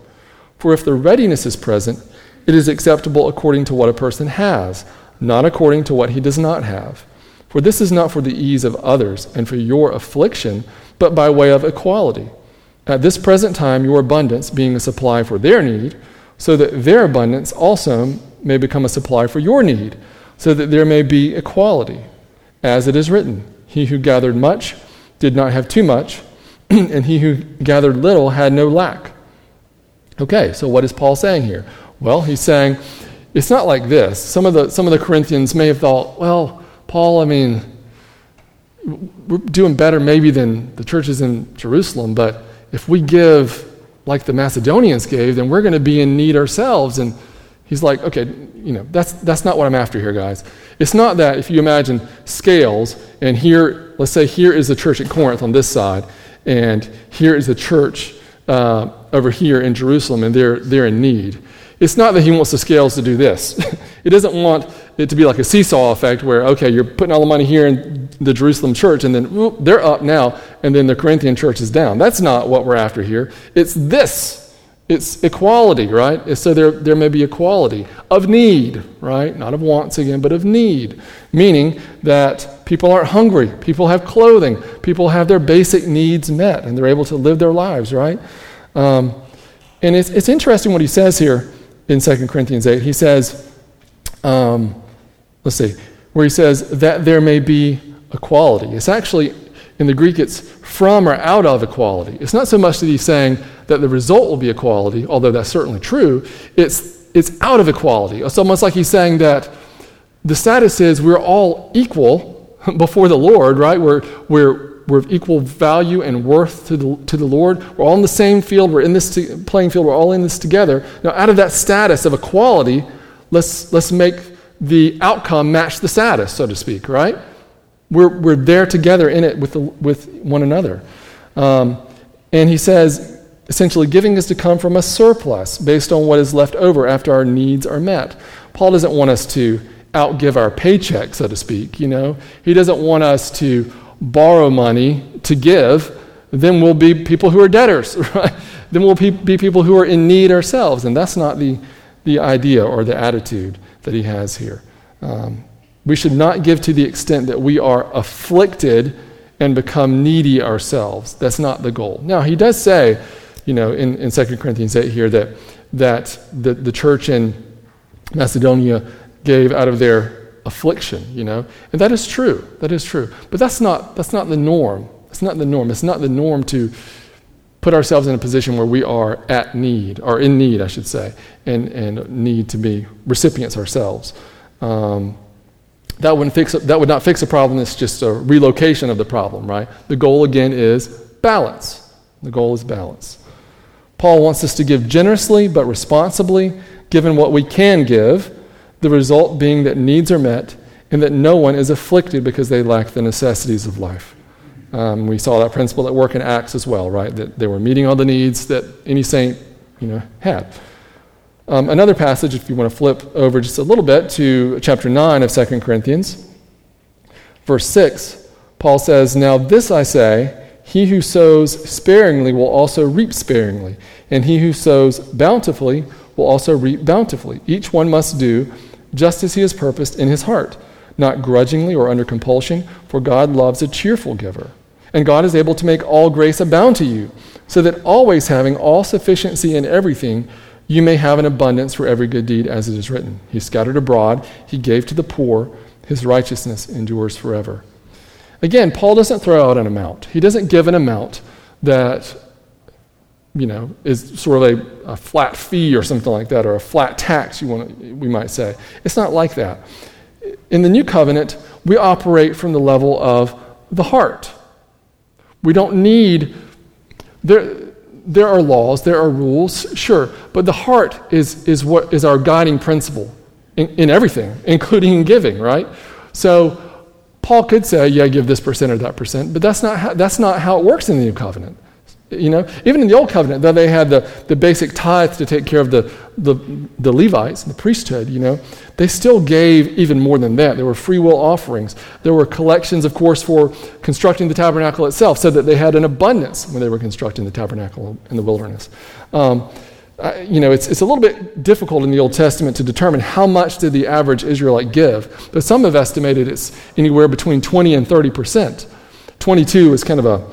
For if the readiness is present, it is acceptable according to what a person has, not according to what he does not have. For this is not for the ease of others and for your affliction, but by way of equality. At this present time, your abundance being a supply for their need, so that their abundance also may become a supply for your need, so that there may be equality. As it is written, He who gathered much did not have too much, [clears throat] and he who gathered little had no lack. Okay, so what is Paul saying here? Well, he's saying it's not like this. Some of the, some of the Corinthians may have thought, well, Paul, I mean, we're doing better maybe than the churches in Jerusalem, but if we give like the Macedonians gave, then we're going to be in need ourselves. And he's like, okay, you know, that's, that's not what I'm after here, guys. It's not that if you imagine scales, and here, let's say here is the church at Corinth on this side, and here is the church uh, over here in Jerusalem, and they're, they're in need. It's not that he wants the scales to do this. [laughs] he doesn't want it to be like a seesaw effect where, okay, you're putting all the money here in the Jerusalem church, and then whoop, they're up now, and then the Corinthian church is down. That's not what we're after here. It's this it's equality, right? So there, there may be equality of need, right? Not of wants again, but of need. Meaning that people aren't hungry, people have clothing, people have their basic needs met, and they're able to live their lives, right? Um, and it's, it's interesting what he says here in 2 Corinthians 8. He says, um, let's see, where he says that there may be equality. It's actually, in the Greek, it's from or out of equality. It's not so much that he's saying that the result will be equality, although that's certainly true. It's, it's out of equality. It's almost like he's saying that the status is we're all equal [laughs] before the Lord, right? We're, we're, we're of equal value and worth to the, to the Lord. We're all in the same field. We're in this t- playing field. We're all in this together. Now, out of that status of equality, let's, let's make the outcome match the status, so to speak, right? We're, we're there together in it with, the, with one another. Um, and he says, essentially, giving is to come from a surplus based on what is left over after our needs are met. Paul doesn't want us to outgive our paycheck, so to speak, you know? He doesn't want us to borrow money to give. Then we'll be people who are debtors, [laughs] right? Then we'll be people who are in need ourselves. And that's not the, the idea or the attitude that he has here. Um, we should not give to the extent that we are afflicted and become needy ourselves. That's not the goal. Now, he does say, you know, in, in 2 Corinthians 8 here that, that the, the church in Macedonia gave out of their affliction, you know. And that is true. That is true. But that's not, that's not the norm. It's not the norm. It's not the norm to put ourselves in a position where we are at need, or in need, I should say, and, and need to be recipients ourselves. Um, that, wouldn't fix, that would not fix a problem, it's just a relocation of the problem, right? The goal, again, is balance. The goal is balance. Paul wants us to give generously but responsibly, given what we can give, the result being that needs are met and that no one is afflicted because they lack the necessities of life. Um, we saw that principle at work in Acts as well, right? That they were meeting all the needs that any saint, you know, had. Um, another passage, if you want to flip over just a little bit to chapter 9 of 2 Corinthians, verse 6, Paul says, Now this I say, he who sows sparingly will also reap sparingly, and he who sows bountifully will also reap bountifully. Each one must do just as he has purposed in his heart, not grudgingly or under compulsion, for God loves a cheerful giver. And God is able to make all grace abound to you, so that always having all sufficiency in everything, you may have an abundance for every good deed, as it is written. He scattered abroad, he gave to the poor, his righteousness endures forever. Again, Paul doesn't throw out an amount. He doesn't give an amount that, you know, is sort of a, a flat fee or something like that, or a flat tax, you want to, we might say. It's not like that. In the new covenant, we operate from the level of the heart. We don't need, there, there are laws, there are rules, sure, but the heart is, is what is our guiding principle in, in everything, including in giving, right? So Paul could say, yeah, give this percent or that percent, but that's not how, that's not how it works in the new covenant. You know, even in the old covenant, though they had the, the basic tithe to take care of the, the, the Levites, the priesthood, you know, they still gave even more than that. There were free will offerings. There were collections, of course, for constructing the tabernacle itself, so that they had an abundance when they were constructing the tabernacle in the wilderness. Um, you know, it's, it's a little bit difficult in the Old Testament to determine how much did the average Israelite give, but some have estimated it's anywhere between 20 and 30 percent. 22 is kind of a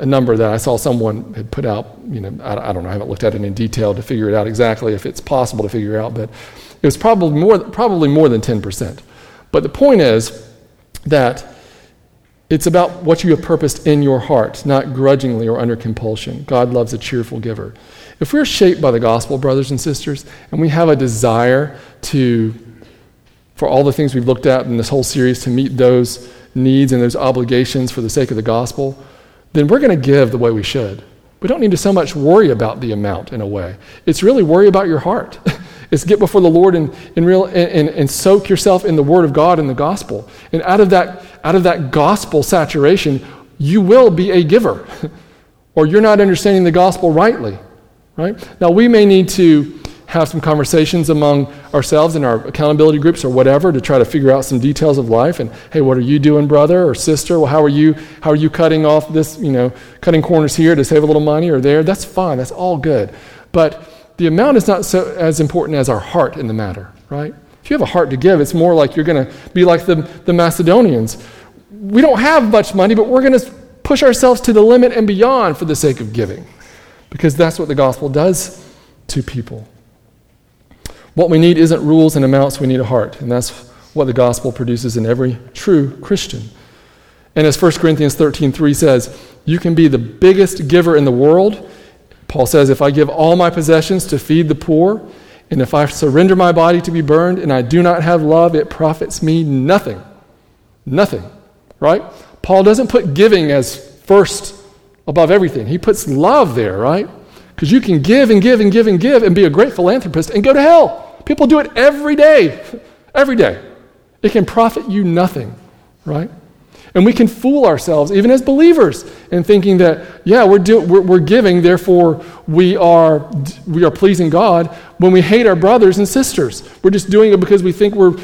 a number that I saw someone had put out. You know, I, I, don't know. I haven't looked at it in detail to figure it out exactly if it's possible to figure out, but it was probably more, probably more than 10%. But the point is that it's about what you have purposed in your heart, not grudgingly or under compulsion. God loves a cheerful giver. If we're shaped by the gospel, brothers and sisters, and we have a desire to, for all the things we've looked at in this whole series, to meet those needs and those obligations for the sake of the gospel, then we're going to give the way we should. We don't need to so much worry about the amount in a way. It's really worry about your heart. [laughs] it's get before the Lord and, and, real, and, and, soak yourself in the Word of God and the gospel. And out of that, out of that gospel saturation, you will be a giver. [laughs] or you're not understanding the gospel rightly. Right? Now, we may need to have some conversations among ourselves in our accountability groups or whatever to try to figure out some details of life and hey what are you doing brother or sister well how are you how are you cutting off this you know cutting corners here to save a little money or there that's fine that's all good But the amount is not so as important as our heart in the matter, right? If you have a heart to give, it's more like you're going to be like the, the Macedonians. We don't have much money, but we're going to push ourselves to the limit and beyond for the sake of giving, because that's what the gospel does to people. What we need isn't rules and amounts, we need a heart. And that's what the gospel produces in every true Christian. And as 1 Corinthians 13:3 says, you can be the biggest giver in the world. Paul says, if I give all my possessions to feed the poor, and if I surrender my body to be burned and I do not have love, it profits me nothing. Nothing. Right? Paul doesn't put giving as first above everything. He puts love there, right? Because you can give and give and give and give and be a great philanthropist and go to hell. People do it every day. [laughs] Every day. It can profit you nothing, right? And we can fool ourselves, even as believers, in thinking that, yeah, we're, do, we're, we're, giving, therefore we are, we are pleasing God, when we hate our brothers and sisters. We're just doing it because we think we're,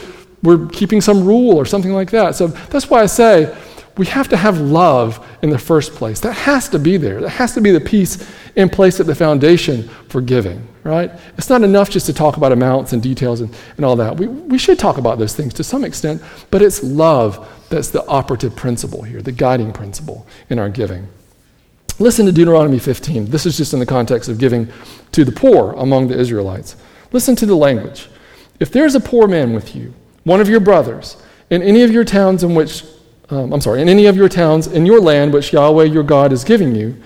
we're keeping some rule or something like that. So that's why I say we have to have love in the first place. That has to be there. That has to be the piece in place at the foundation for giving, right? It's not enough just to talk about amounts and details and, and all that. We, we should talk about those things to some extent, but it's love that's the operative principle here, the guiding principle in our giving. Listen to Deuteronomy 15. This is just in the context of giving to the poor among the Israelites. Listen to the language. If there's a poor man with you, one of your brothers, in any of your towns in which um, I'm sorry, in any of your towns in your land which Yahweh your God is giving you,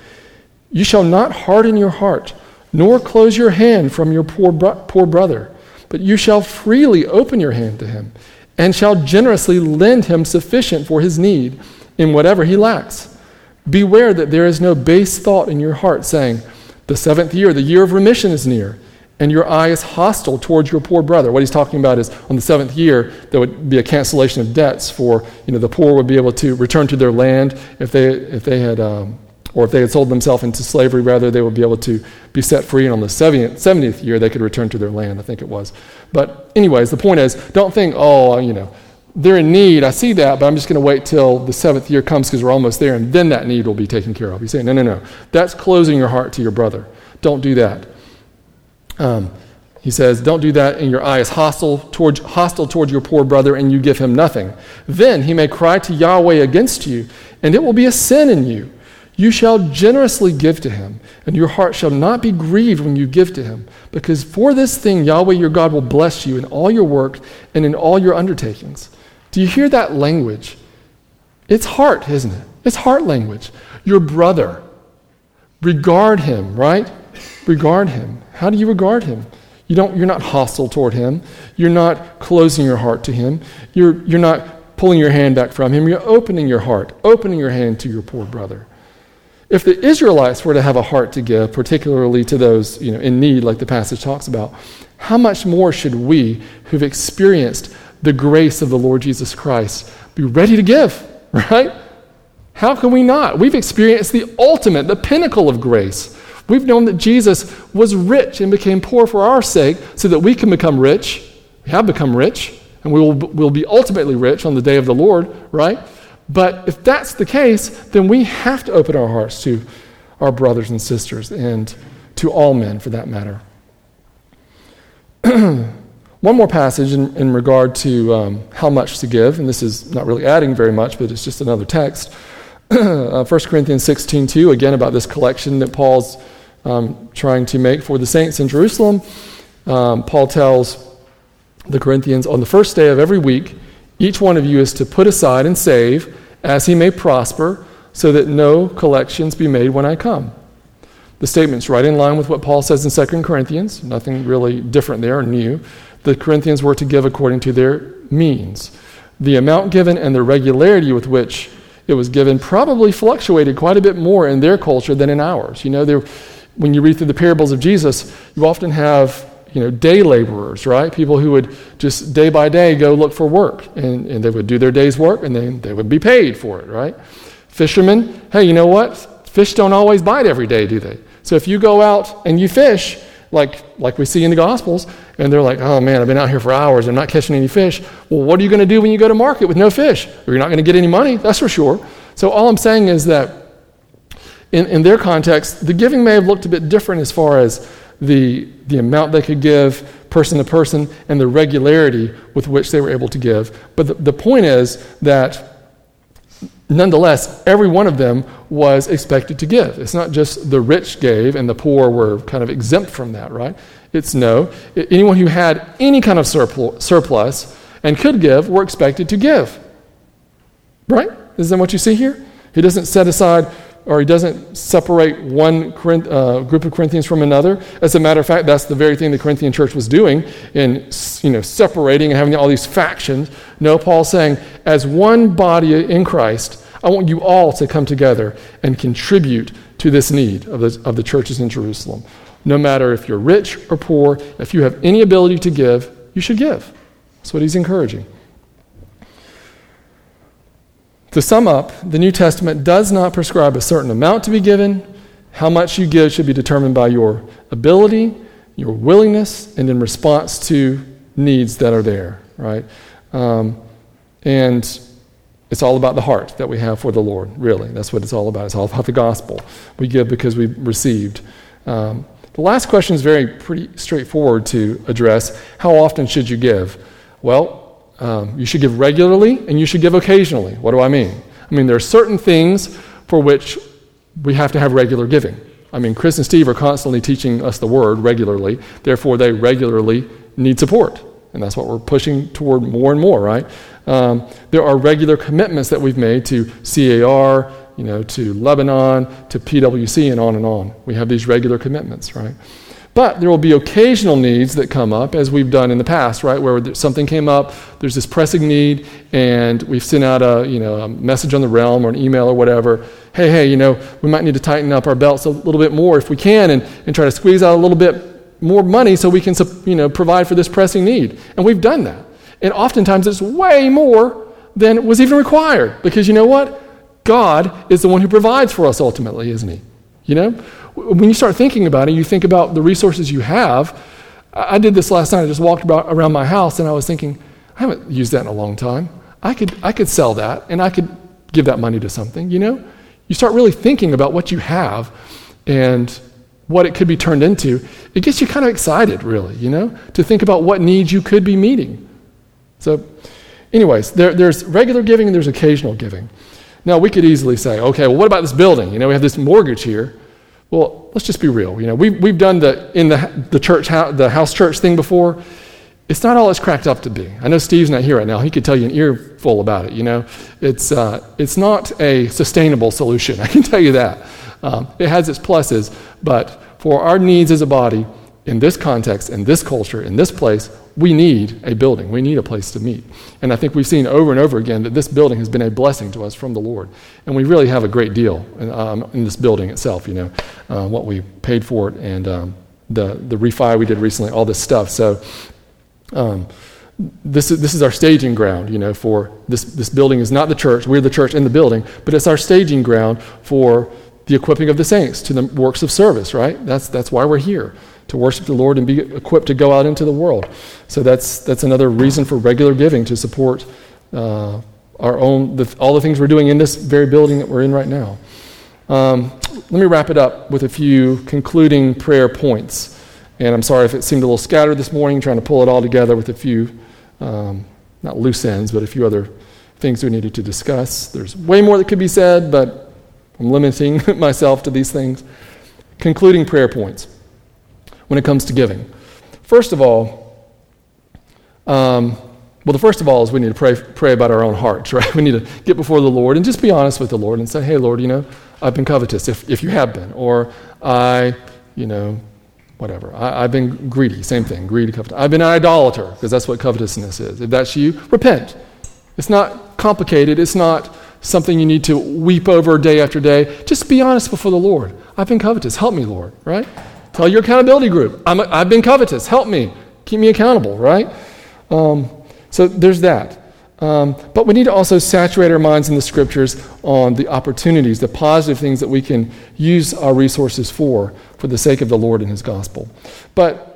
you shall not harden your heart, nor close your hand from your poor, bro- poor brother, but you shall freely open your hand to him, and shall generously lend him sufficient for his need in whatever he lacks. Beware that there is no base thought in your heart, saying, The seventh year, the year of remission is near and your eye is hostile towards your poor brother. What he's talking about is on the seventh year, there would be a cancellation of debts for, you know, the poor would be able to return to their land if they, if they had, um, or if they had sold themselves into slavery, rather, they would be able to be set free. And on the 70th, 70th year, they could return to their land, I think it was. But, anyways, the point is don't think, oh, you know, they're in need. I see that, but I'm just going to wait till the seventh year comes because we're almost there, and then that need will be taken care of. He's saying, no, no, no. That's closing your heart to your brother. Don't do that. Um, he says, Don't do that, and your eye is hostile towards, hostile towards your poor brother, and you give him nothing. Then he may cry to Yahweh against you, and it will be a sin in you. You shall generously give to him, and your heart shall not be grieved when you give to him, because for this thing Yahweh your God will bless you in all your work and in all your undertakings. Do you hear that language? It's heart, isn't it? It's heart language. Your brother. Regard him, right? Regard him. How do you regard him? You don't, you're not hostile toward him. You're not closing your heart to him. You're, you're not pulling your hand back from him. You're opening your heart, opening your hand to your poor brother. If the Israelites were to have a heart to give, particularly to those you know, in need, like the passage talks about, how much more should we, who've experienced the grace of the Lord Jesus Christ, be ready to give, [laughs] right? How can we not? We've experienced the ultimate, the pinnacle of grace. We've known that Jesus was rich and became poor for our sake so that we can become rich. We have become rich, and we will will be ultimately rich on the day of the Lord, right? But if that's the case, then we have to open our hearts to our brothers and sisters and to all men for that matter. [clears throat] One more passage in, in regard to um, how much to give, and this is not really adding very much, but it's just another text. [clears throat] uh, 1 Corinthians 16 2, again about this collection that Paul's um, trying to make for the saints in Jerusalem. Um, Paul tells the Corinthians on the first day of every week, each one of you is to put aside and save as he may prosper, so that no collections be made when I come. The statement's right in line with what Paul says in 2 Corinthians, nothing really different there or new. The Corinthians were to give according to their means. The amount given and the regularity with which it was given probably fluctuated quite a bit more in their culture than in ours. You know, there when you read through the parables of Jesus, you often have you know, day laborers, right? People who would just day by day go look for work, and, and they would do their day's work, and then they would be paid for it, right? Fishermen, hey, you know what? Fish don't always bite every day, do they? So if you go out and you fish, like, like we see in the Gospels, and they're like, oh man, I've been out here for hours, I'm not catching any fish. Well, what are you going to do when you go to market with no fish? You're not going to get any money, that's for sure. So all I'm saying is that in, in their context, the giving may have looked a bit different as far as the, the amount they could give person to person and the regularity with which they were able to give. But the, the point is that nonetheless, every one of them was expected to give. It's not just the rich gave and the poor were kind of exempt from that, right? It's no. Anyone who had any kind of surplus and could give were expected to give. Right? Isn't that what you see here? He doesn't set aside or he doesn't separate one uh, group of Corinthians from another. As a matter of fact, that's the very thing the Corinthian church was doing in you know, separating and having all these factions. No, Paul's saying, as one body in Christ, I want you all to come together and contribute to this need of the, of the churches in Jerusalem. No matter if you're rich or poor, if you have any ability to give, you should give. That's what he's encouraging. To sum up, the New Testament does not prescribe a certain amount to be given. How much you give should be determined by your ability, your willingness, and in response to needs that are there, right? Um, and it's all about the heart that we have for the Lord, really. That's what it's all about. It's all about the gospel. We give because we received. Um, the last question is very pretty straightforward to address. How often should you give? Well, um, you should give regularly and you should give occasionally. What do I mean? I mean, there are certain things for which we have to have regular giving. I mean, Chris and Steve are constantly teaching us the word regularly, therefore, they regularly need support. And that's what we're pushing toward more and more, right? Um, there are regular commitments that we've made to CAR, you know, to Lebanon, to PWC, and on and on. We have these regular commitments, right? But there will be occasional needs that come up, as we've done in the past, right? Where something came up, there's this pressing need, and we've sent out a, you know, a message on the realm or an email or whatever. Hey, hey, you know, we might need to tighten up our belts a little bit more if we can and, and try to squeeze out a little bit more money so we can, you know, provide for this pressing need. And we've done that. And oftentimes it's way more than was even required because you know what? God is the one who provides for us ultimately, isn't He? You know? When you start thinking about it, you think about the resources you have. I did this last night. I just walked about around my house and I was thinking, I haven't used that in a long time. I could, I could sell that and I could give that money to something, you know? You start really thinking about what you have and what it could be turned into. It gets you kind of excited, really, you know, to think about what needs you could be meeting. So, anyways, there, there's regular giving and there's occasional giving. Now, we could easily say, okay, well, what about this building? You know, we have this mortgage here. Well, let's just be real. You know, we've, we've done the, in the, the church, the house church thing before. It's not all it's cracked up to be. I know Steve's not here right now. He could tell you an earful about it, you know. It's, uh, it's not a sustainable solution, [laughs] I can tell you that. Um, it has its pluses, but for our needs as a body, in this context, in this culture, in this place, we need a building. We need a place to meet. And I think we've seen over and over again that this building has been a blessing to us from the Lord. And we really have a great deal um, in this building itself, you know, uh, what we paid for it and um, the, the refi we did recently, all this stuff. So um, this, is, this is our staging ground, you know, for this, this building is not the church. We're the church in the building, but it's our staging ground for the equipping of the saints to the works of service, right? That's, that's why we're here to worship the Lord and be equipped to go out into the world. So that's, that's another reason for regular giving to support uh, our own, the, all the things we're doing in this very building that we're in right now. Um, let me wrap it up with a few concluding prayer points. And I'm sorry if it seemed a little scattered this morning, trying to pull it all together with a few, um, not loose ends, but a few other things we needed to discuss. There's way more that could be said, but I'm limiting [laughs] myself to these things. Concluding prayer points when it comes to giving. First of all, um, well, the first of all is we need to pray, pray about our own hearts, [laughs] right? We need to get before the Lord and just be honest with the Lord and say, hey, Lord, you know, I've been covetous, if, if you have been. Or I, you know, whatever. I, have been greedy, same thing, greedy, covetous. I've been an idolater, because that's what covetousness is. If that's you, repent. It's not complicated. It's not something you need to weep over day after day. Just be honest before the Lord. I've been covetous. Help me, Lord, right? Tell your accountability group, i have been covetous. Help me. Keep me accountable, right? Um, so there's that. Um, but we need to also saturate our minds in the scriptures on the opportunities, the positive things that we can use our resources for, for the sake of the Lord and His gospel. But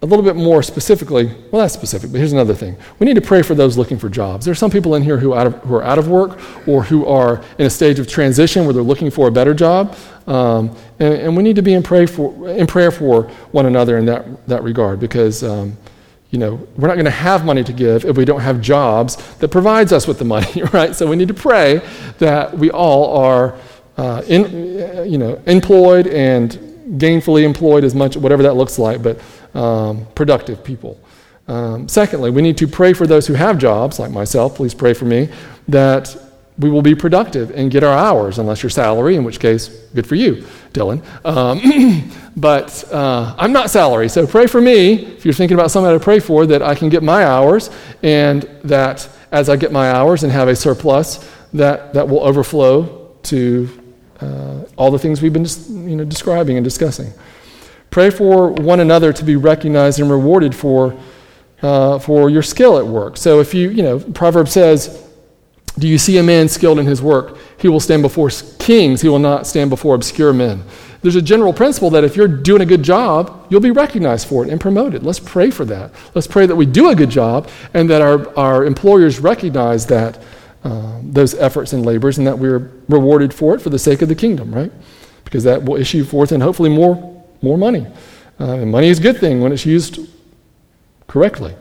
a little bit more specifically, well, that's specific, but here's another thing. We need to pray for those looking for jobs. There are some people in here who, of, who are out of work or who are in a stage of transition where they're looking for a better job. Um, and, and, we need to be in, pray for, in prayer for one another in that, that regard because, um, you know, we're not going to have money to give if we don't have jobs that provides us with the money, [laughs] right? So we need to pray that we all are, uh, in, you know, employed and gainfully employed as much, whatever that looks like, but um, productive people. Um, secondly, we need to pray for those who have jobs, like myself, please pray for me, that we will be productive and get our hours, unless you're salary, in which case, good for you, Dylan. Um, [clears throat] but uh, I'm not salary, so pray for me, if you're thinking about somebody to pray for, that I can get my hours, and that as I get my hours and have a surplus, that, that will overflow to uh, all the things we've been you know, describing and discussing. Pray for one another to be recognized and rewarded for, uh, for your skill at work. So if you, you know, Proverb says, Do you see a man skilled in his work? He will stand before kings, he will not stand before obscure men. There's a general principle that if you're doing a good job, you'll be recognized for it and promoted. Let's pray for that. Let's pray that we do a good job and that our, our employers recognize that um, those efforts and labors and that we're rewarded for it for the sake of the kingdom, right? Because that will issue forth and hopefully more more money. Uh, and money is a good thing when it's used correctly.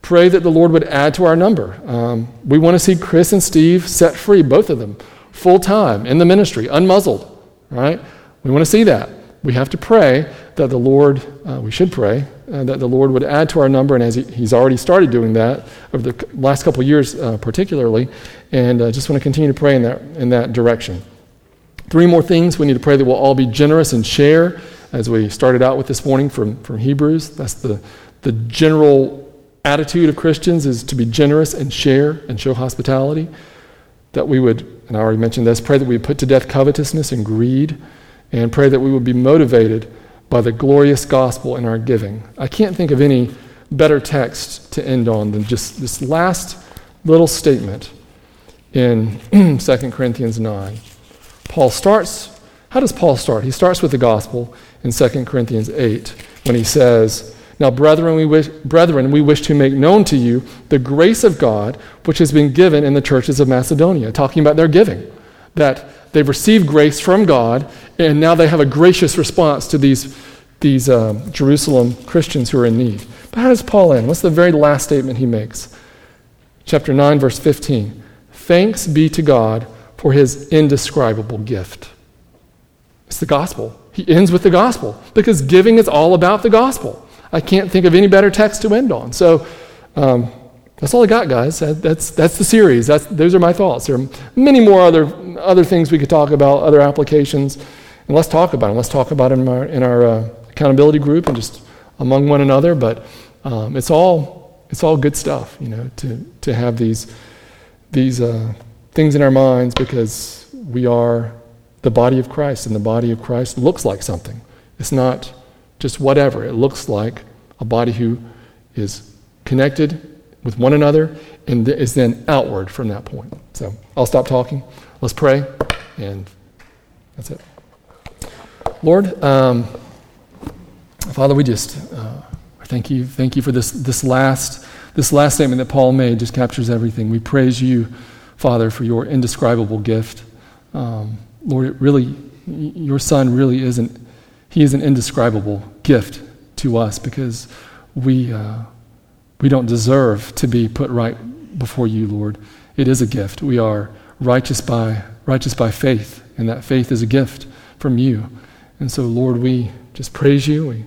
Pray that the Lord would add to our number. Um, we want to see Chris and Steve set free, both of them, full time in the ministry, unmuzzled, right? We want to see that. We have to pray that the Lord, uh, we should pray, uh, that the Lord would add to our number, and as he, He's already started doing that over the last couple years, uh, particularly, and uh, just want to continue to pray in that, in that direction. Three more things. We need to pray that we'll all be generous and share as we started out with this morning from, from Hebrews. That's the, the general attitude of Christians is to be generous and share and show hospitality. That we would, and I already mentioned this, pray that we put to death covetousness and greed, and pray that we would be motivated by the glorious gospel in our giving. I can't think of any better text to end on than just this last little statement in [clears throat] 2 Corinthians 9. Paul starts, how does Paul start? He starts with the gospel in 2 Corinthians 8 when he says, Now, brethren we, wish, brethren, we wish to make known to you the grace of God which has been given in the churches of Macedonia, talking about their giving. That they've received grace from God, and now they have a gracious response to these, these uh, Jerusalem Christians who are in need. But how does Paul end? What's the very last statement he makes? Chapter 9, verse 15. Thanks be to God for his indescribable gift. It's the gospel. He ends with the gospel because giving is all about the gospel. I can't think of any better text to end on. So um, that's all I got, guys. That, that's, that's the series. That's, those are my thoughts. There are many more other, other things we could talk about, other applications. And let's talk about them. Let's talk about them in our, in our uh, accountability group and just among one another. But um, it's, all, it's all good stuff, you know, to, to have these, these uh, things in our minds because we are the body of Christ, and the body of Christ looks like something. It's not just whatever. It looks like a body who is connected with one another and is then outward from that point. So I'll stop talking. Let's pray, and that's it. Lord, um, Father, we just uh, thank you. Thank you for this this last this last statement that Paul made. Just captures everything. We praise you, Father, for your indescribable gift. Um, Lord, it really, your son really isn't, he is an indescribable gift to us because we, uh, we don't deserve to be put right before you, Lord. It is a gift. We are righteous by, righteous by faith, and that faith is a gift from you. And so, Lord, we just praise you. We,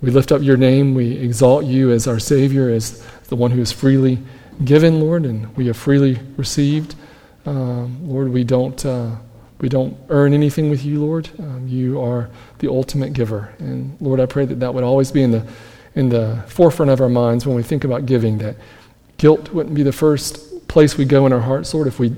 we lift up your name. We exalt you as our Savior, as the one who is freely given, Lord, and we have freely received. Um, Lord, we don't. Uh, we don't earn anything with you, Lord. Um, you are the ultimate giver. And Lord, I pray that that would always be in the, in the forefront of our minds when we think about giving, that guilt wouldn't be the first place we go in our hearts, Lord. If we,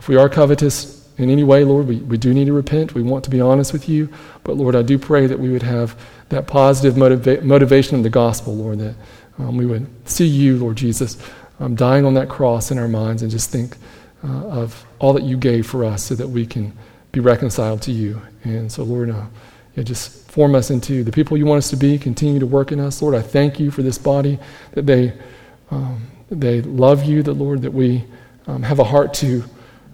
if we are covetous in any way, Lord, we, we do need to repent. We want to be honest with you. But Lord, I do pray that we would have that positive motiva- motivation of the gospel, Lord, that um, we would see you, Lord Jesus, um, dying on that cross in our minds and just think uh, of all that you gave for us so that we can be reconciled to you. And so, Lord, uh, yeah, just form us into the people you want us to be. Continue to work in us. Lord, I thank you for this body, that they, um, they love you, that, Lord, that we um, have a heart to,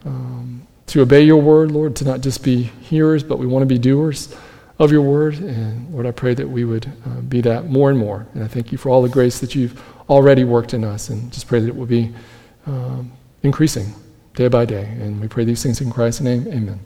um, to obey your word, Lord, to not just be hearers, but we want to be doers of your word. And Lord, I pray that we would uh, be that more and more. And I thank you for all the grace that you've already worked in us. And just pray that it will be um, increasing day by day. And we pray these things in Christ's name. Amen.